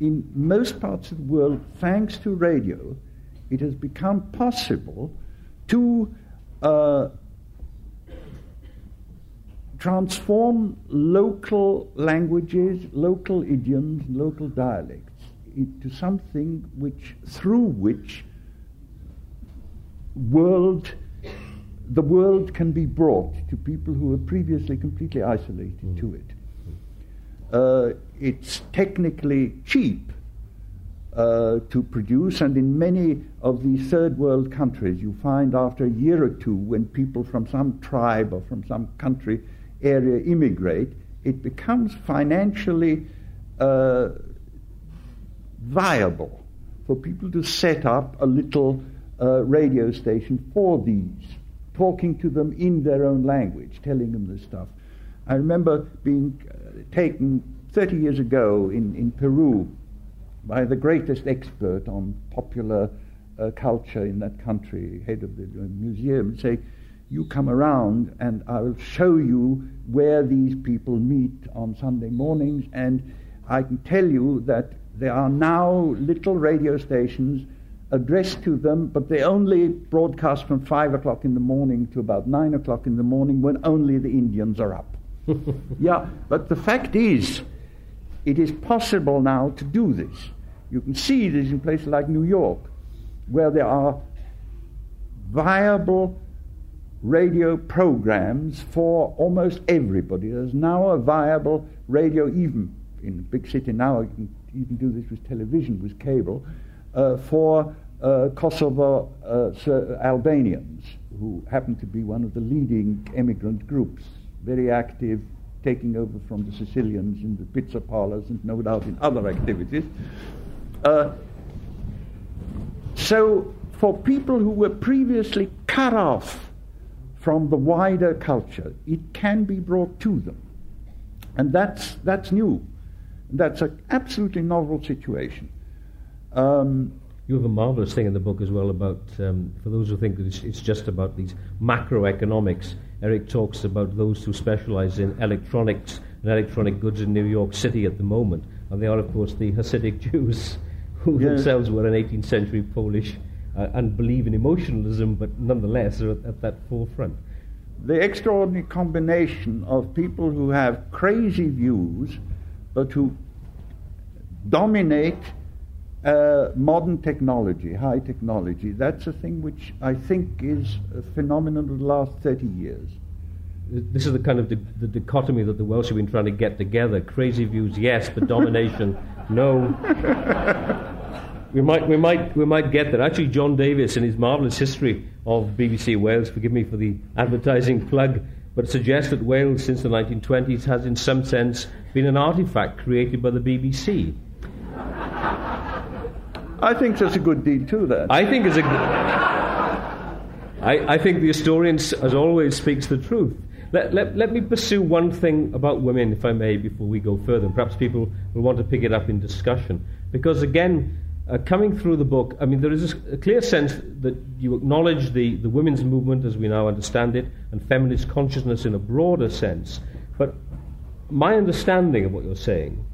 in most parts of the world, thanks to radio, it has become possible to uh, transform local languages, local idioms, local dialects into something which, through which world, the world can be brought to people who were previously completely isolated mm. to it. Uh, it's technically cheap uh, to produce, and in many of these third world countries, you find after a year or two, when people from some tribe or from some country area immigrate, it becomes financially uh, viable for people to set up a little uh, radio station for these, talking to them in their own language, telling them this stuff. I remember being uh, taken 30 years ago in, in Peru by the greatest expert on popular uh, culture in that country, head of the museum, and say, you come around and I will show you where these people meet on Sunday mornings. And I can tell you that there are now little radio stations addressed to them, but they only broadcast from 5 o'clock in the morning to about 9 o'clock in the morning when only the Indians are up. (laughs) yeah, but the fact is, it is possible now to do this. You can see this in places like New York, where there are viable radio programs for almost everybody. There's now a viable radio, even in a big city now, you can even do this with television, with cable uh, for uh, Kosovo uh, Albanians, who happen to be one of the leading emigrant groups, very active, taking over from the Sicilians in the pizza parlors and no doubt in other activities. Uh, so, for people who were previously cut off from the wider culture, it can be brought to them. And that's, that's new. That's an absolutely novel situation.
Um, you have a marvelous thing in the book as well about, um, for those who think that it's, it's, just about these macroeconomics. Eric talks about those who specialize in electronics and electronic goods in New York City at the moment. And they are, of course, the Hasidic (laughs) Jews, who yes. themselves were an 18th century Polish uh, and believe in emotionalism, but nonetheless are at, at that forefront.
The extraordinary combination of people who have crazy views, but who dominate uh, modern technology, high technology, that's a thing which I think is a phenomenon of the last 30 years.
this is the kind of di- the dichotomy that the Welsh have been trying to get together. Crazy views, yes, but domination, (laughs) no. we might, we might, we might get there. Actually, John Davies, in his marvelous history of BBC Wales, forgive me for the advertising plug, but suggests that Wales, since the 1920s, has, in some sense, been an artifact created by the BBC.
I think that's a good deed, too, that.
I think it's a. I, I think the historian, as always, speaks the truth. Let, let, let me pursue one thing about women, if I may, before we go further. Perhaps people will want to pick it up in discussion. Because, again, uh, coming through the book, I mean, there is a clear sense that you acknowledge the, the women's movement as we now understand it and feminist consciousness in a broader sense. But my understanding of what you're saying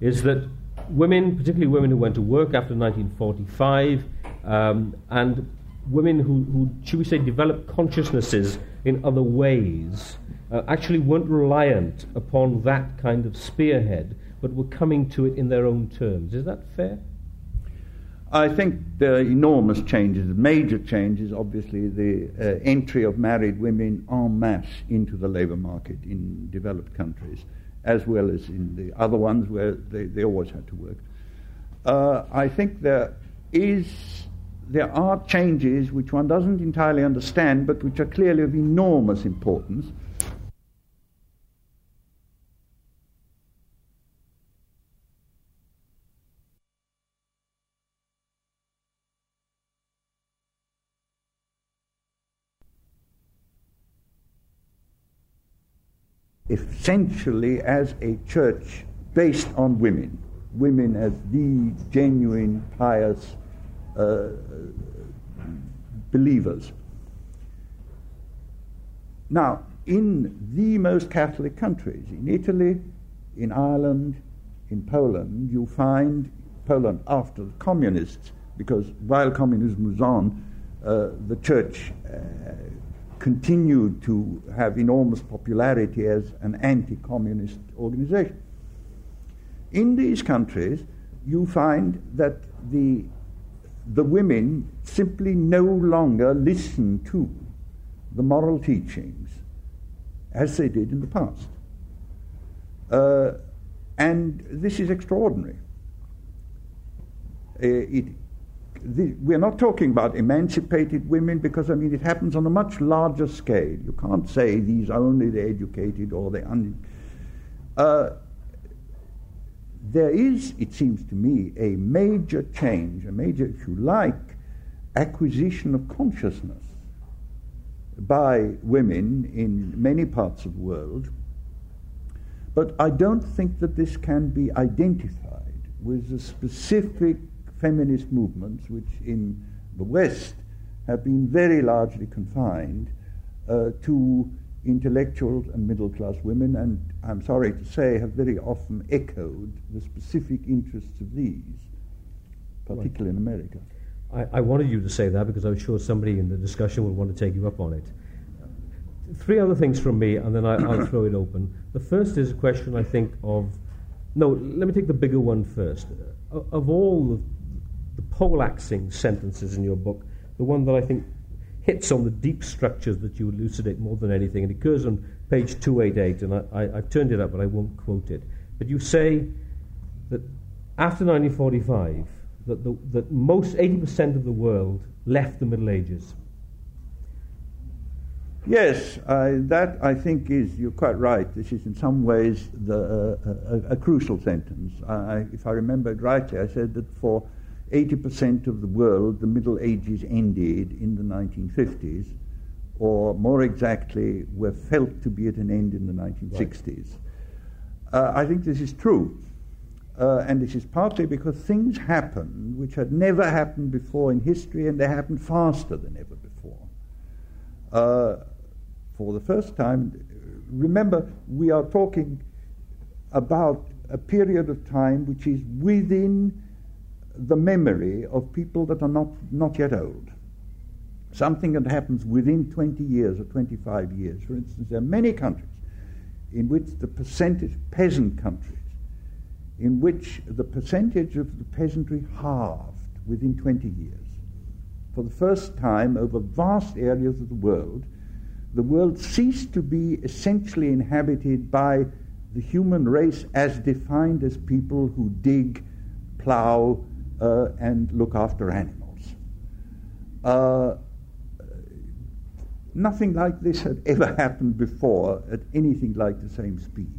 is that women, particularly women who went to work after 1945, um, and women who, who, should we say, developed consciousnesses in other ways, uh, actually weren't reliant upon that kind of spearhead, but were coming to it in their own terms. Is that fair?
I think there are enormous changes. Major changes, obviously, the uh, entry of married women en masse into the labour market in developed countries, as well as in the other ones where they, they always had to work. Uh, I think there is there are changes which one doesn't entirely understand, but which are clearly of enormous importance. Essentially, as a church based on women, women as the genuine, pious, uh, believers. Now, in the most Catholic countries, in Italy, in Ireland, in Poland, you find Poland after the communists, because while communism was on, uh, the church uh, continued to have enormous popularity as an anti communist organization. In these countries, you find that the the women simply no longer listen to the moral teachings as they did in the past. Uh, and this is extraordinary. Uh, it, the, we're not talking about emancipated women because, I mean, it happens on a much larger scale. You can't say these are only the educated or the un. Uh, there is, it seems to me, a major change, a major, if you like, acquisition of consciousness by women in many parts of the world. But I don't think that this can be identified with a specific feminist movements which in the West have been very largely confined uh, to intellectuals and middle class women, and I'm sorry to say, have very often echoed the specific interests of these, particularly right. in America.
I, I, wanted you to say that because I'm sure somebody in the discussion will want to take you up on it. Three other things from me, and then I, will (coughs) throw it open. The first is a question I think of. No, let me take the bigger one first. Of all the, the poleaxing sentences in your book, the one that I think hits on the deep structures that you elucidate more than anything. And it occurs on page 288, and I, I've turned it up, but I won't quote it. But you say that after 1945, that, the, that most 80% of the world left the Middle Ages.
Yes, that I think is, you're quite right. This is in some ways the, uh, a, a, crucial sentence. I, if I remember rightly, I said that for 80% of the world, the Middle Ages ended in the 1950s, or more exactly, were felt to be at an end in the 1960s. Right. Uh, I think this is true. Uh, and this is partly because things happened which had never happened before in history, and they happened faster than ever before. Uh, for the first time, remember, we are talking about a period of time which is within the memory of people that are not, not yet old. Something that happens within 20 years or 25 years. For instance, there are many countries in which the percentage, peasant countries, in which the percentage of the peasantry halved within 20 years. For the first time over vast areas of the world, the world ceased to be essentially inhabited by the human race as defined as people who dig, plow, uh, and look after animals. Uh, nothing like this had ever (laughs) happened before at anything like the same speed.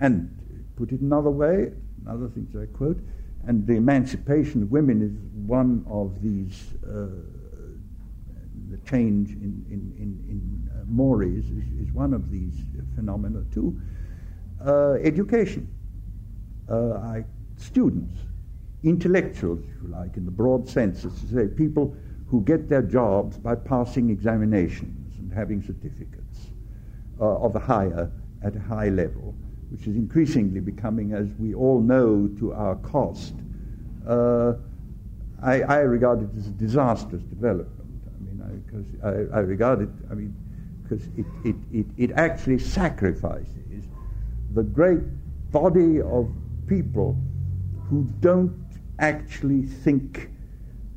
And put it another way, another thing I quote, and the emancipation of women is one of these, uh, the change in, in, in, in uh, mores is, is, one of these phenomena too. Uh, education, uh, I, students, intellectuals, if you like, in the broad sense, is to say people who get their jobs by passing examinations and having certificates uh, of a higher, at a high level which is increasingly becoming, as we all know, to our cost, uh, I, I, regard it as a disastrous development. I mean, because I, I, I, regard it, I mean, because it, it, it, it actually sacrifices the great body of people who don't actually think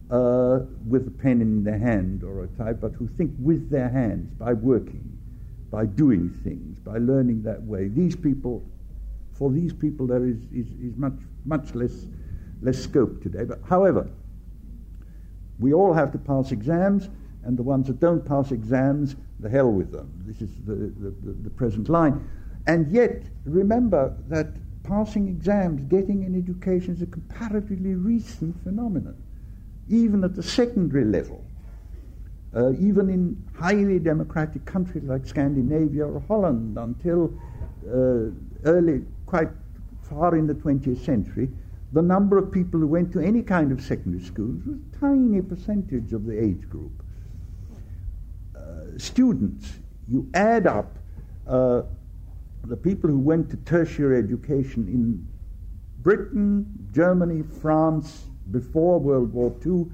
uh, with a pen in their hand or a type, but who think with their hands by working by doing things, by learning that way. These people, for these people, there is, is, is much, much less, less scope today. But however, we all have to pass exams, and the ones that don't pass exams, the hell with them. This is the, the, the, the present line. And yet, remember that passing exams, getting an education, is a comparatively recent phenomenon, even at the secondary level. Uh, even in highly democratic countries like Scandinavia or Holland until uh, early, quite far in the 20th century, the number of people who went to any kind of secondary schools was a tiny percentage of the age group. Uh, students, you add up uh, the people who went to tertiary education in Britain, Germany, France, before World War II,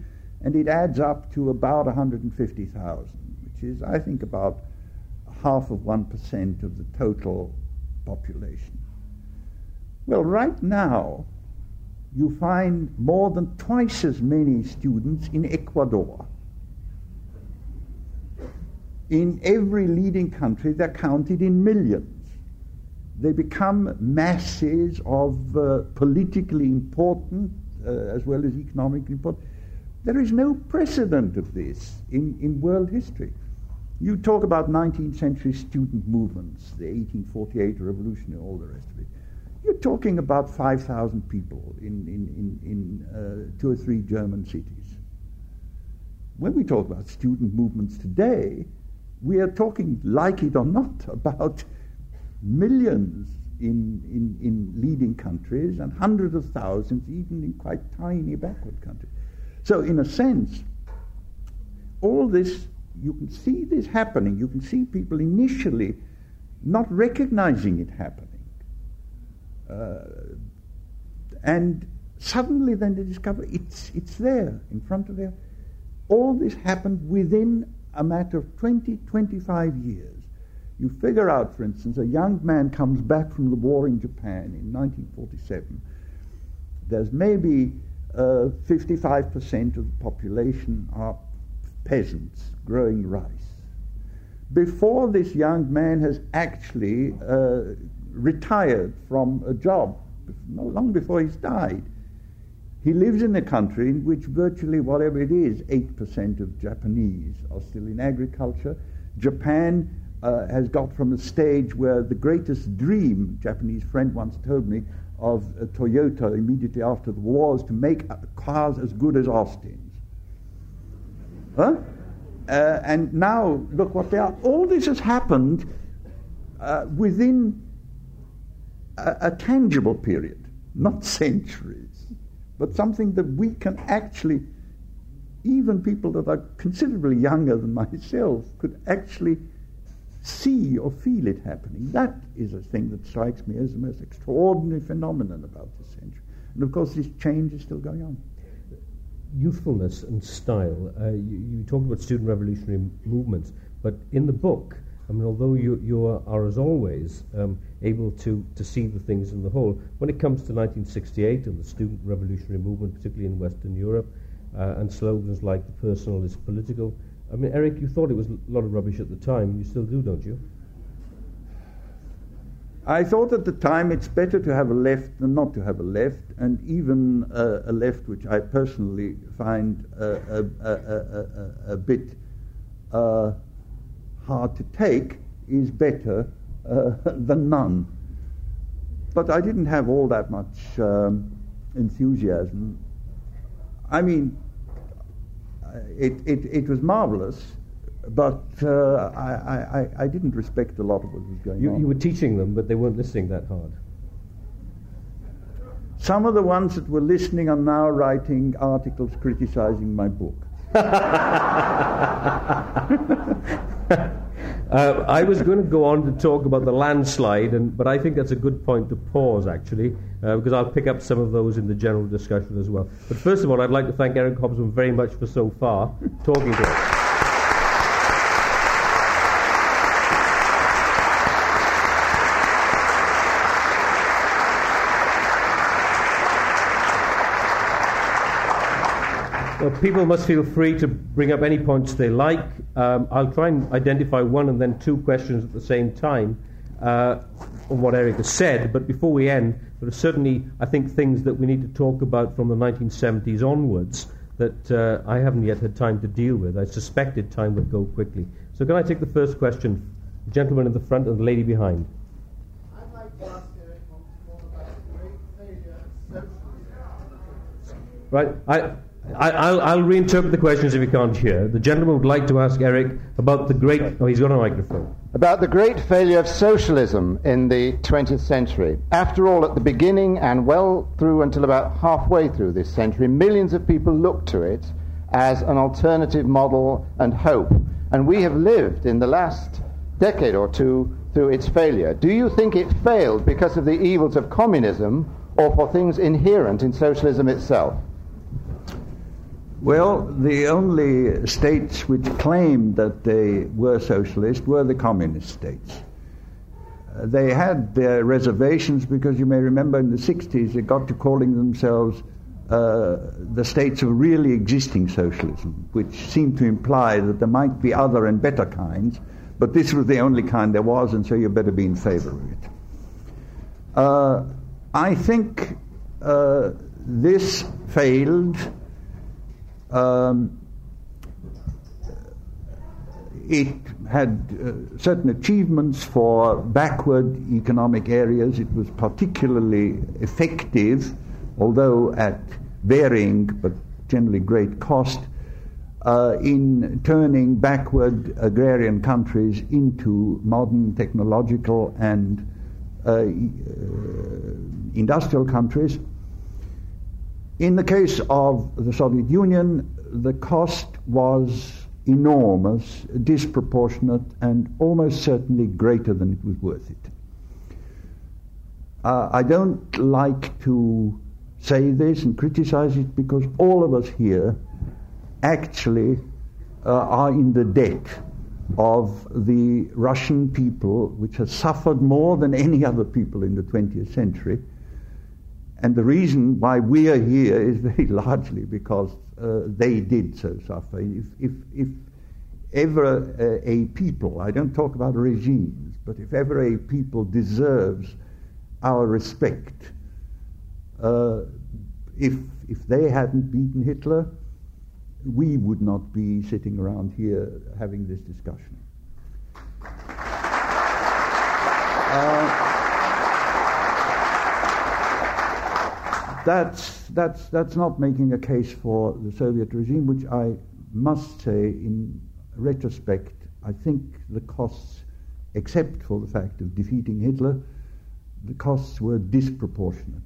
and it adds up to about 150,000, which is, I think, about half of 1% of the total population. Well, right now, you find more than twice as many students in Ecuador. In every leading country, they're counted in millions. They become masses of uh, politically important uh, as well as economically important there is no precedent of this in, in world history. You talk about 19th century student movements, the 1848 revolution and all the rest of it. You're talking about 5,000 people in, in, in, in uh, two or three German cities. When we talk about student movements today, we are talking, like it or not, (laughs) about millions in, in, in leading countries and hundreds of thousands even in quite tiny backward countries. So, in a sense, all this, you can see this happening. You can see people initially not recognizing it happening. Uh, and suddenly then they discover it's, it's there in front of them. All this happened within a matter of 20, 25 years. You figure out, for instance, a young man comes back from the war in Japan in 1947. There's maybe uh, 55% of the population are peasants growing rice. Before this young man has actually uh, retired from a job, not long before he's died, he lives in a country in which virtually whatever it is, 8% of Japanese are still in agriculture. Japan uh, has got from a stage where the greatest dream, Japanese friend once told me, of Toyota immediately after the war was to make cars as good as Austin's. Huh? Uh, and now, look what they are. All this has happened uh, within a, a, tangible period, not (laughs) centuries, but something that we can actually, even people that are considerably younger than (laughs) myself, could actually see or feel it happening. That is a thing that strikes me as the most extraordinary phenomenon about this century. And of course, this change is still going on.
Youthfulness and style. Uh, you, you talked about student revolutionary movements, but in the book, I mean, although you, you are, are as always um, able to, to see the things in the whole, when it comes to 1968 and the student revolutionary movement, particularly in Western Europe, uh, and slogans like the personal is political, I mean, Eric, you thought it was a lot of rubbish at the time, you still do, don't you?
I thought at the time it's better to have a left than not to have a left, and even uh, a left which I personally find uh, a, a, a, a, bit uh, hard to take is better uh, (laughs) than none. But I didn't have all that much um, enthusiasm. I mean, it, it, it was marvelous but uh, I, I, I, didn't respect a lot of what was going
you,
on.
You were teaching them, but they weren't listening that hard.
Some of the ones that were listening are now writing articles criticizing my book. (laughs) (laughs)
Uh, I was going to go on to talk about the landslide, and, but I think that's a good point to pause, actually, uh, because I'll pick up some of those in the general discussion as well. But first of all, I'd like to thank Eric Hobsbawm very much for so far talking to us. People must feel free to bring up any points they like. Um, I'll try and identify one and then two questions at the same time uh, on what Eric has said. But before we end, there are certainly, I think, things that we need to talk about from the 1970s onwards that uh, I haven't yet had time to deal with. I suspected time would go quickly. So, can I take the first question? The gentleman in the front and the lady behind.
I'd like to ask Eric more about the great failure of socialism.
Right. I, I, will I'll reinterpret the questions if you can't hear. The gentleman would like to ask Eric about the great. Oh, he's got a microphone.
About the great failure of socialism in the 20th century. After all, at the beginning and well through until about halfway through this century, millions of people looked to it as an alternative model and hope. And we have lived in the last decade or two through its failure. Do you think it failed because of the evils of communism or for things inherent in socialism itself?
Well, the only states which claimed that they were socialist were the communist states. Uh, they had their reservations because you may remember in the 60s they got to calling themselves uh, the states of really existing socialism, which seemed to imply that there might be other and better kinds, but this was the only kind there was, and so you better be in favor of it. Uh, I think uh, this failed um, it had uh, certain achievements for backward economic areas. It was particularly effective, although at varying but generally great cost, uh, in turning backward agrarian countries into modern technological and uh, uh industrial countries. In the case of the Soviet Union, the cost was enormous, disproportionate, and almost certainly greater than it was worth it. Uh, I don't like to say this and criticize it because all of us here actually uh, are in the debt of the Russian people, which has suffered more than any other people in the 20th century and the reason why we are here is very (laughs) largely because uh, they did so suffer. If, if, if ever a, a people, I don't talk about regimes, but if ever a people deserves our respect, uh, if, if they hadn't beaten Hitler, we would not be sitting around here having this discussion. Uh, that's, that's, that's not making a case for the Soviet regime, which I must say, in retrospect, I think the costs, except for the fact of defeating Hitler, the costs were disproportionate.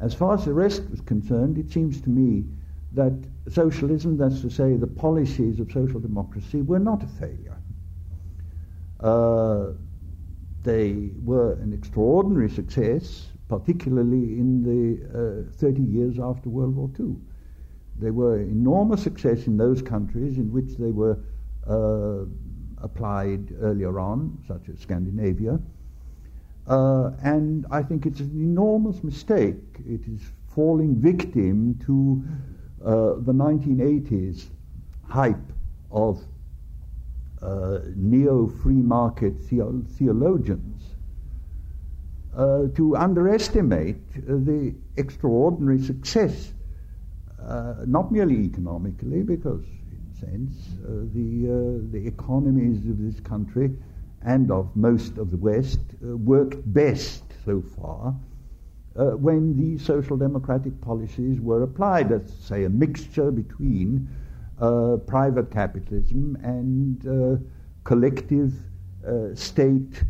As far as the rest was concerned, it seems to me that socialism, that's to say, the policies of social democracy, were not a failure. Uh, they were an extraordinary success particularly in the uh, 30 years after World War II. They were enormous success in those countries in which they were uh, applied earlier on, such as Scandinavia. Uh, and I think it's an enormous mistake. It is falling victim to uh, the 1980s hype of uh, neo free market theologians uh, to underestimate uh, the extraordinary success, uh, not merely economically, because in a sense uh, the, uh, the economies of this country and of most of the West worked best so far when the social democratic policies were applied. Let's say a mixture between private capitalism and collective state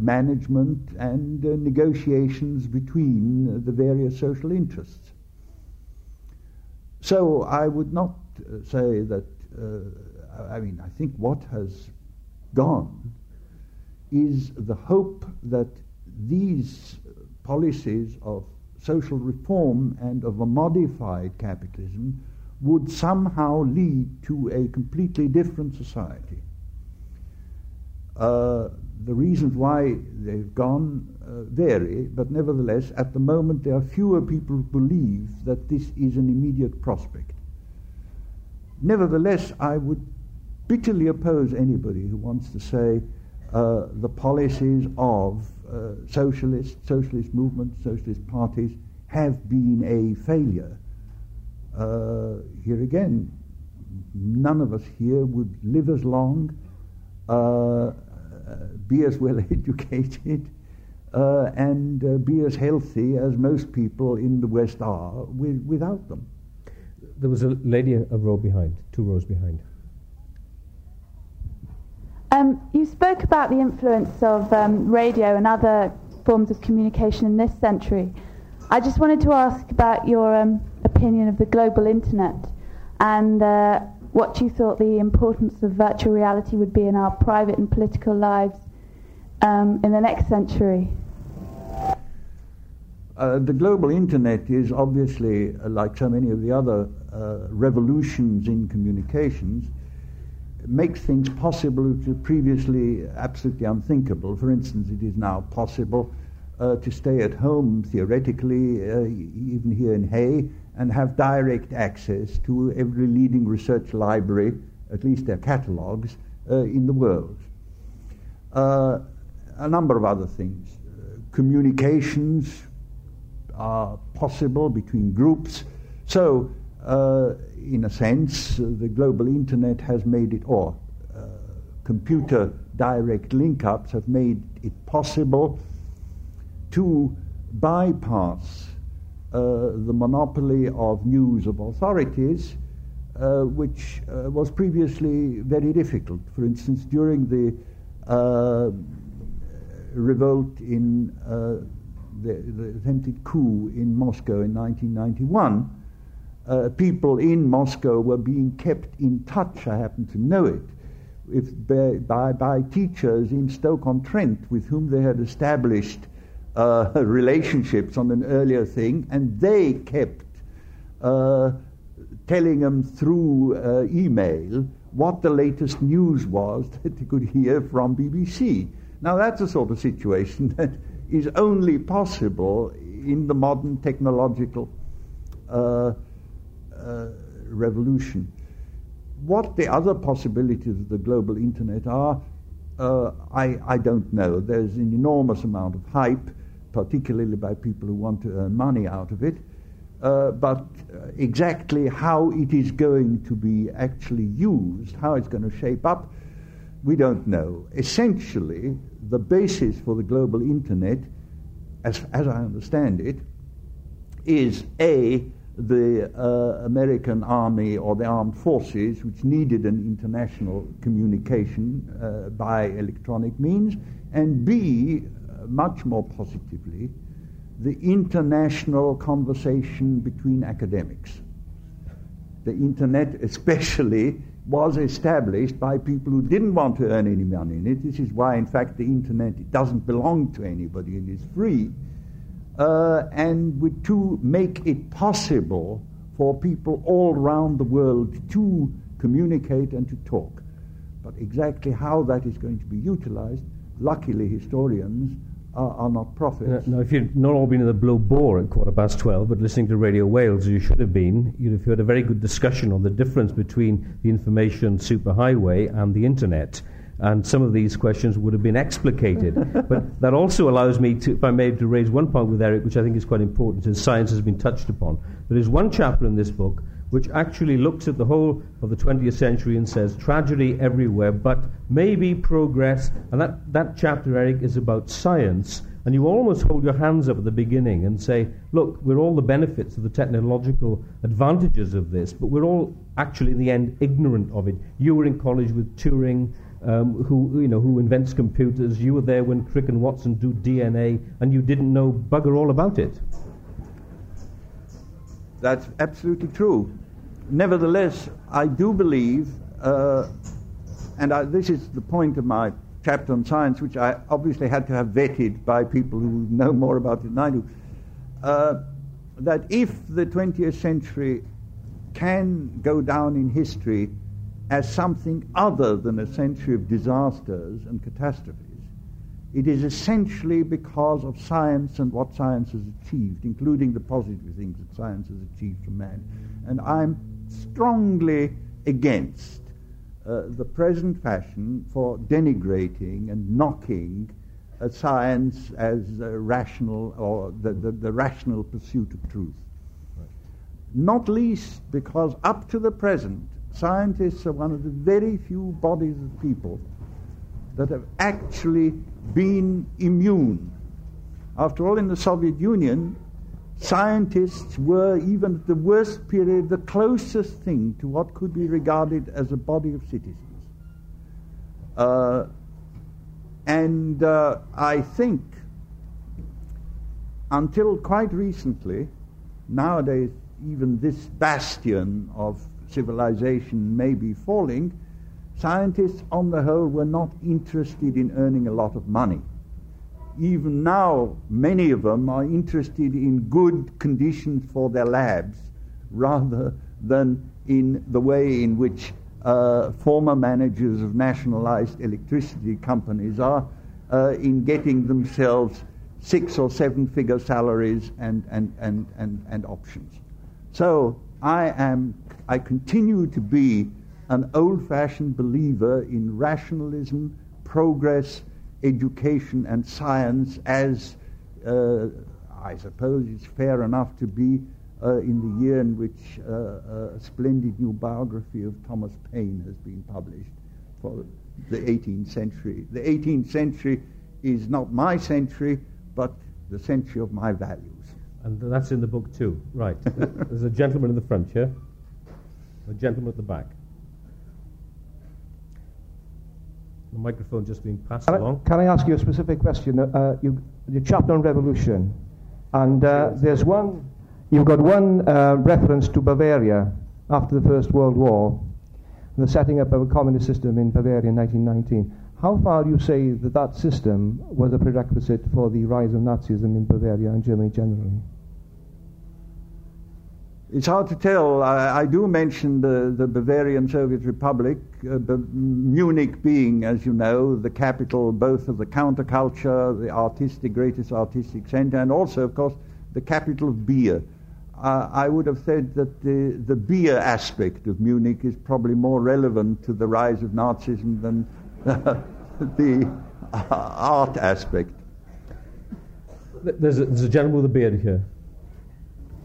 management and uh, negotiations between uh, the various social interests. So I would not uh, say that, I mean, I think what has gone is the hope that these policies of social reform and of a modified capitalism would somehow lead to a completely different society. Uh, the reasons why they've gone uh, vary, but nevertheless, at the moment, there are fewer people who believe that this is an immediate prospect. Nevertheless, I would bitterly oppose anybody who wants to say uh, the policies of uh, socialist, socialist movements, socialist parties have been a failure. Uh, here again, none of us here would live as long uh, be as well (laughs) educated uh, and uh, be as healthy as most people in the West are with, without them.
There was a lady a row behind, two rows behind.
Um, you spoke about the influence of um, radio and other forms of communication in this century. I just wanted to ask about your um, opinion of the global internet and uh, what you thought the importance of virtual reality would be in our private and political lives um, in the next century.
Uh, the global internet is obviously, uh, like so many of the other uh, revolutions in communications, makes things possible which were previously absolutely unthinkable. For instance, it is now possible uh, to stay at home, theoretically, uh, even here in Hay, and have direct access to every leading research library, at least their catalogues, uh, in the world. Uh, a number of other things. Uh, communications are possible between groups. So, uh, in a sense, the global internet has made it, or uh, computer direct link ups have made it possible to bypass the monopoly of news of authorities, uh, which uh, was previously very difficult. For instance, during the revolt in the, the, attempted coup in Moscow in 1991, uh, people in Moscow were being kept in touch, I happen to know it, if by, by teachers in Stoke-on-Trent with whom they had established uh, (laughs) relationships on an earlier thing, and they kept uh, telling them through uh, email what the latest news was (laughs) that they could hear from BBC. Now, that's a sort of situation (laughs) that is only possible in the modern technological uh, uh, revolution. What the other possibilities of the global internet are, uh, I, I don't know. There's an enormous amount of hype particularly by people who want to earn money out of it. Uh, but uh, exactly how it is going to be actually used, how it's going to shape up, we don't know. Essentially, the basis for the global internet, as, as I understand it, is A, the uh, American army or the armed forces, which needed an international communication uh, by electronic means, and B, much more positively the international conversation between academics. The internet, especially, was established by people who didn't want to earn any money in it. This is why, in fact, the internet it doesn't belong to anybody and is free. Uh, and to make it possible for people all around the world to communicate and to talk. But exactly how that is going to be utilized, luckily, historians are, are not prophets.
Uh, now, if you'd not all been in the Blue Boar at quarter past 12, but listening to Radio Wales, as you should have been, you'd have heard a very good discussion on the difference between the information superhighway and the internet. And some of these questions would have been explicated. (laughs) but that also allows me to, if I may, to raise one point with Eric, which I think is quite important, since science has been touched upon. There is one chapter in this book which actually looks at the whole of the 20th century and says tragedy everywhere, but maybe progress. And that, that chapter, Eric, is about science. And you almost hold your hands up at the beginning and say, look, we're all the benefits of the technological advantages of this, but we're all actually, in the end, ignorant of it. You were in college with Turing. Um, who you know who invents computers? You were there when Crick and Watson do DNA, and you didn't know bugger all about it.
That's absolutely true. Nevertheless, I do believe, uh, and I, this is the point of my chapter on science, which I obviously had to have vetted by people who know more about it than I do, uh, that if the 20th century can go down in history as something other than a century of disasters and catastrophes, it is essentially because of science and what science has achieved, including the positive things that science has achieved for man. And I'm strongly against uh, the present fashion for denigrating and knocking uh, science as rational or the, the, the, rational pursuit of truth. Right. Not least because up to the present, scientists are one of the very few bodies of people that have actually been immune. After all, in the Soviet Union, scientists were, even at the worst period, the closest thing to what could be regarded as a body of citizens. Uh, and uh, I think until quite recently, nowadays, even this bastion of civilization may be falling, Scientists, on the whole, were not interested in earning a lot of money. Even now, many of them are interested in good conditions for their labs rather than in the way in which uh, former managers of nationalized electricity companies are uh, in getting themselves six or seven figure salaries and, and, and, and, and options. So I am I continue to be an old fashioned believer in rationalism, progress, education, and science as uh, I suppose it's fair enough to be uh, in the year in which uh, uh a splendid new biography of Thomas Paine has been published for the 18th century. The 18th century is not my century, but the century of my values.
And that's in the book too, right. (laughs) There's a gentleman in the front here, a gentleman at the back. The microphone just being passed
can
along.
I, can I ask you a specific question? Uh, you, your chapter on revolution, and uh, there's one. You've got one uh, reference to Bavaria after the First World War, the setting up of a communist system in Bavaria in 1919. How far do you say that that system was a prerequisite for the rise of Nazism in Bavaria and Germany generally?
It's hard to tell. I, I do mention the, the Bavarian Soviet Republic, uh, Munich being, as you know, the capital both of the counterculture, the artistic, greatest artistic center, and also, of course, the capital of beer. Uh, I would have said that the, the beer aspect of Munich is probably more relevant to the rise of Nazism than uh, (laughs) the art aspect.
There's a, there's a gentleman with a beard here.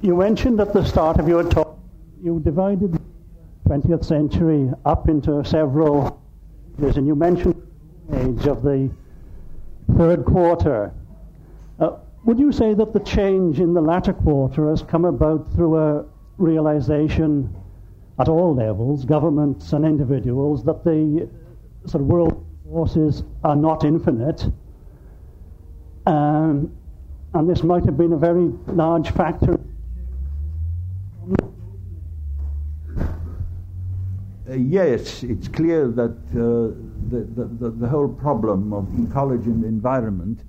You mentioned at the start of your talk, you divided the 20th century up into several years, and you mentioned the age of the third quarter. Uh, would you say that the change in the latter quarter has come about through a realization at all levels, governments and individuals, that the sort of world forces are not infinite? Um, and this might have been a very large factor
yes, it's clear that uh, the, the, the, whole problem of ecology and environment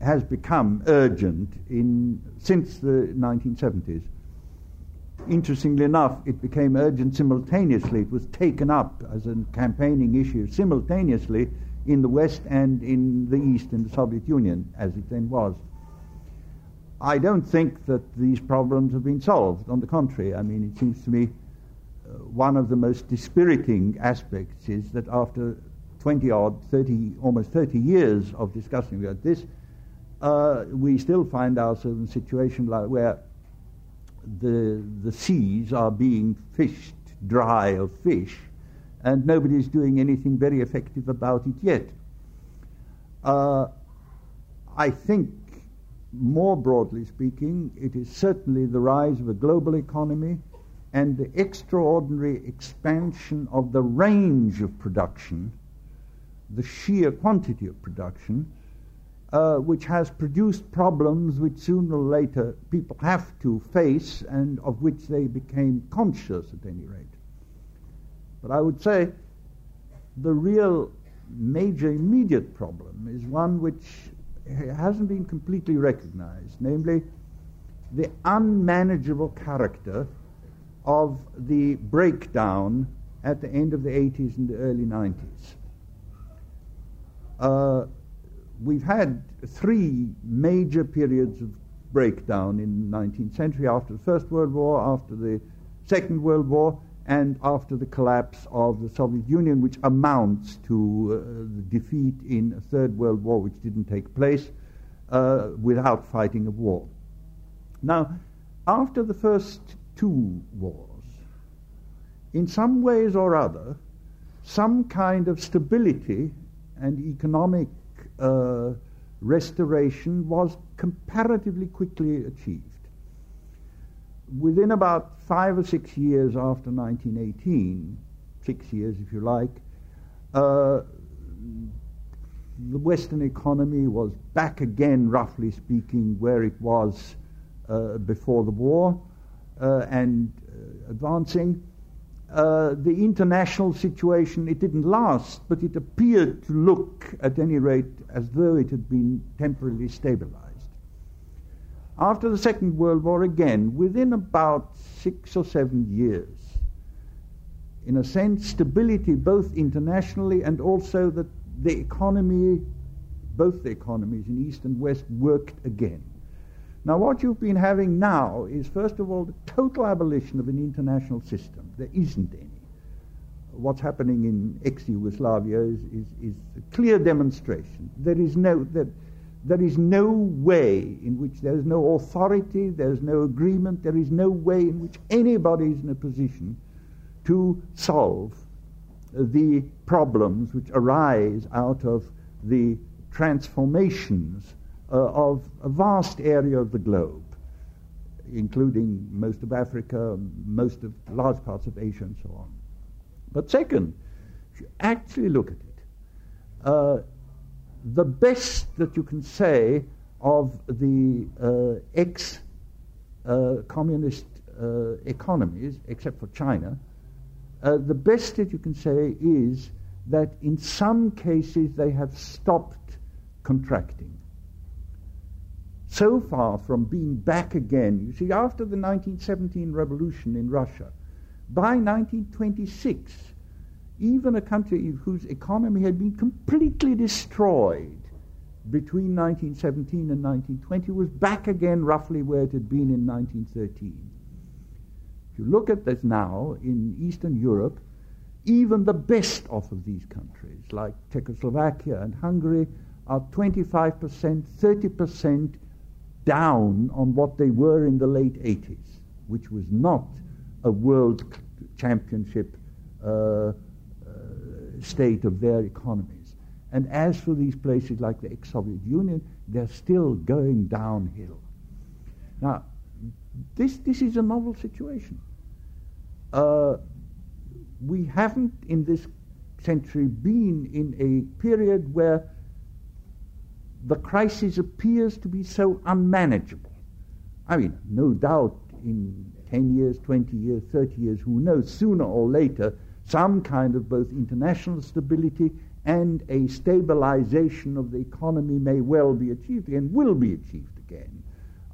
has become urgent in, since the 1970s. Interestingly enough, it became urgent simultaneously. It was taken up as a campaigning issue simultaneously in the West and in the East, in the Soviet Union, as it then was. I don't think that these problems have been solved. On the contrary, I mean, it seems to me uh, one of the most dispiriting aspects is that after 20 odd, 30, almost 30 years of discussing about this, uh, we still find ourselves in a situation like where the, the seas are being fished dry of fish, and nobody is doing anything very effective about it yet. Uh, I think, more broadly speaking, it is certainly the rise of a global economy and the extraordinary expansion of the range of production, the sheer quantity of production, uh, which has produced problems which sooner or later people have to face and of which they became conscious at any rate. But I would say the real major immediate problem is one which hasn't been completely recognized, namely the unmanageable character of the breakdown at the end of the 80s and the early 90s. Uh, we've had three major periods of breakdown in the 19th century after the First World War, after the Second World War, and after the collapse of the Soviet Union, which amounts to uh, the defeat in a Third World War, which didn't take place uh, without fighting a war. Now, after the first two wars, in some ways or other, some kind of stability and economic uh, restoration was comparatively quickly achieved. Within about five or six years after 1918, six years if you like, uh, the Western economy was back again, roughly speaking, where it was uh, before the war and uh, advancing. Uh, the international situation, it didn't last, but it appeared to look, at any rate, as though it had been temporarily stabilized. After the Second World War, again, within about six or seven years, in a sense, stability both internationally and also that the economy, both the economies in East and West, worked again. Now, what you've been having now is, first of all, the total abolition of an international system. There isn't any. What's happening in ex-Yugoslavia is, is, is a clear demonstration. There is no there, there is no way in which there is no authority, there is no agreement, there is no way in which anybody is in a position to solve the problems which arise out of the transformations uh, of a vast area of the globe, including most of Africa, most of large parts of Asia, and so on. But second, if you actually look at it, uh, the best that you can say of the uh, ex communist uh, economies, except for China, uh, the best that you can say is that in some cases they have stopped contracting so far from being back again. You see, after the 1917 revolution in Russia, by 1926, even a country whose economy had been completely destroyed between 1917 and 1920 was back again roughly where it had been in 1913. If you look at this now in Eastern Europe, even the best off of these countries, like Czechoslovakia and Hungary, are 25%, 30% down on what they were in the late 80s, which was not a world championship uh, uh, state of their economies. And as for these places like the ex-Soviet Union, they're still going downhill. Now, this, this is a novel situation. Uh, we haven't in this century been in a period where the crisis appears to be so unmanageable. I mean, no doubt in 10 years, 20 years, 30 years, who knows, sooner or later, some kind of both international stability and a stabilization of the economy may well be achieved and will be achieved again.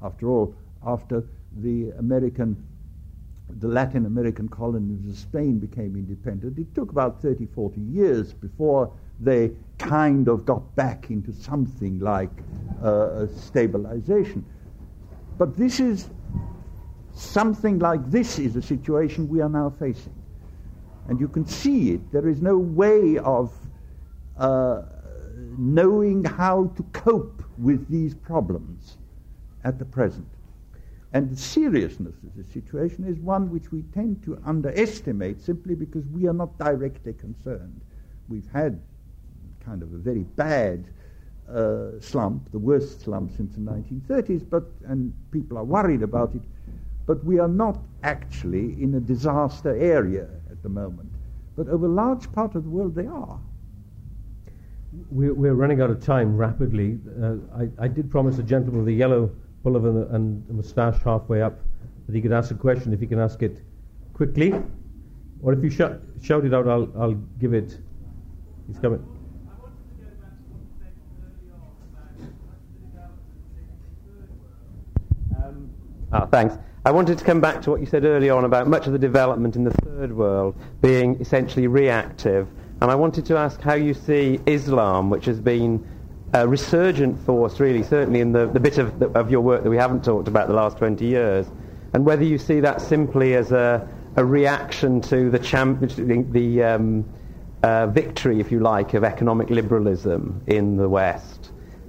After all, after the American, the Latin American colonies of Spain became independent, it took about 30, 40 years before they kind of got back into something like uh, stabilization. But this is something like this is a situation we are now facing. And you can see it. There is no way of uh, knowing how to cope with these problems at the present. And the seriousness of the situation is one which we tend to underestimate simply because we are not directly concerned. We've had kind of a very bad uh, slump, the worst slump since the 1930s, but, and people are worried about it, but we are not actually in a disaster area at the moment. But over a large part of the world, they are.
We're, running out of time rapidly. Uh, I, I, did promise the gentleman with the yellow pullover and the moustache halfway up that he could ask a question if he can ask it quickly. Or if you sh- shout it out, I'll, I'll give it. He's coming.
Ah, thanks. I wanted to come back to what you said earlier on about much of the development in the third world being essentially reactive. And I wanted to ask how you see Islam, which has been a resurgent force, really, certainly in the, the bit of, of your work that we haven't talked about the last 20 years, and whether you see that simply as a, a reaction to the, champ- the um, uh, victory, if you like, of economic liberalism in the West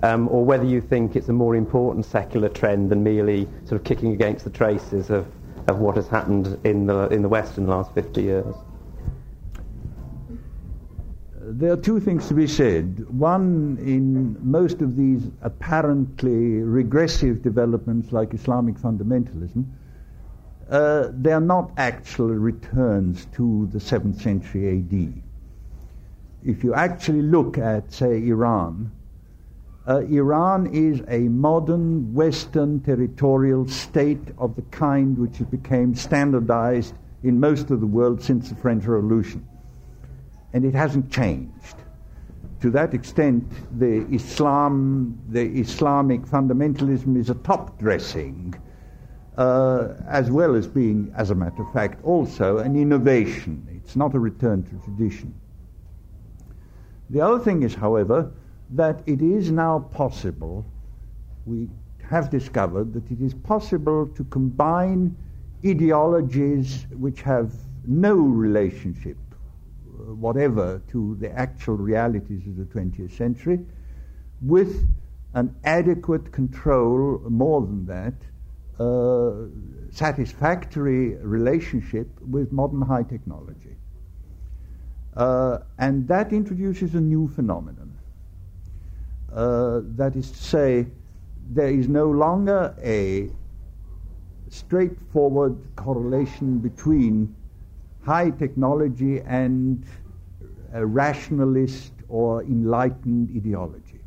um, or whether you think it's a more important secular trend than merely sort of kicking against the traces of, of what has happened in the, in the West in the last 50 years.
There are two things to be said. One, in most of these apparently regressive developments like Islamic fundamentalism, uh, they are not actual returns to the 7th century AD. If you actually look at, say, Iran, uh, Iran is a modern Western territorial state of the kind which became standardized in most of the world since the French Revolution. And it hasn't changed. To that extent, the Islam, the Islamic fundamentalism is a top dressing, uh, as well as being, as a matter of fact, also an innovation. It's not a return to tradition. The other thing is, however, that it is now possible, we have discovered that it is possible to combine ideologies which have no relationship uh, whatever to the actual realities of the 20th century with an adequate control, more than that, uh, satisfactory relationship with modern high technology. Uh, and that introduces a new phenomenon. Uh, that is to say, there is no longer a straightforward correlation between high technology and a rationalist or enlightened ideology.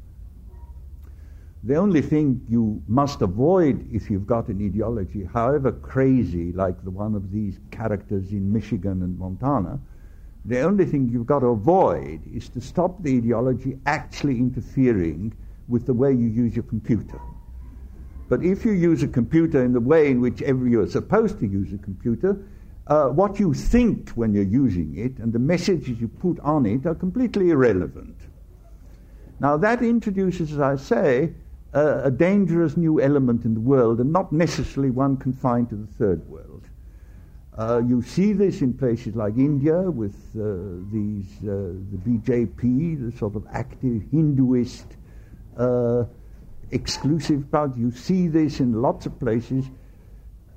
The only thing you must avoid if you've got an ideology, however crazy, like the one of these characters in Michigan and Montana, the only thing you've got to avoid is to stop the ideology actually interfering with the way you use your computer. But if you use a computer in the way in which you're supposed to use a computer, uh, what you think when you're using it and the messages you put on it are completely irrelevant. Now, that introduces, as I say, uh, a dangerous new element in the world and not necessarily one confined to the third world. Uh, you see this in places like India with uh, these, uh, the BJP, the sort of active Hinduist uh, exclusive party. You see this in lots of places.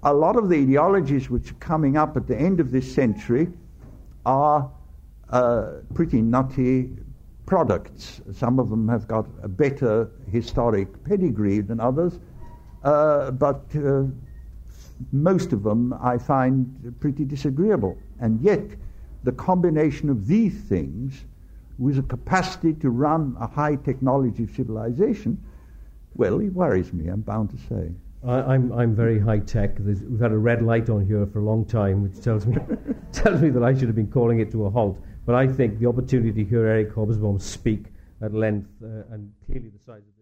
A lot of the ideologies which are coming up at the end of this century are uh, pretty nutty products. Some of them have got a better historic pedigree than others, uh, but most of them I find pretty disagreeable. And yet, the combination of these things with a capacity to run a high technology civilization, well, it worries me, I'm bound to say.
I, am I'm, I'm very high tech. There's, we've had a red light on here for a long time, which tells me (laughs) tells me that I should have been calling it to a halt. But I think the opportunity to hear Eric Hobsbawm speak at length uh, and clearly the size of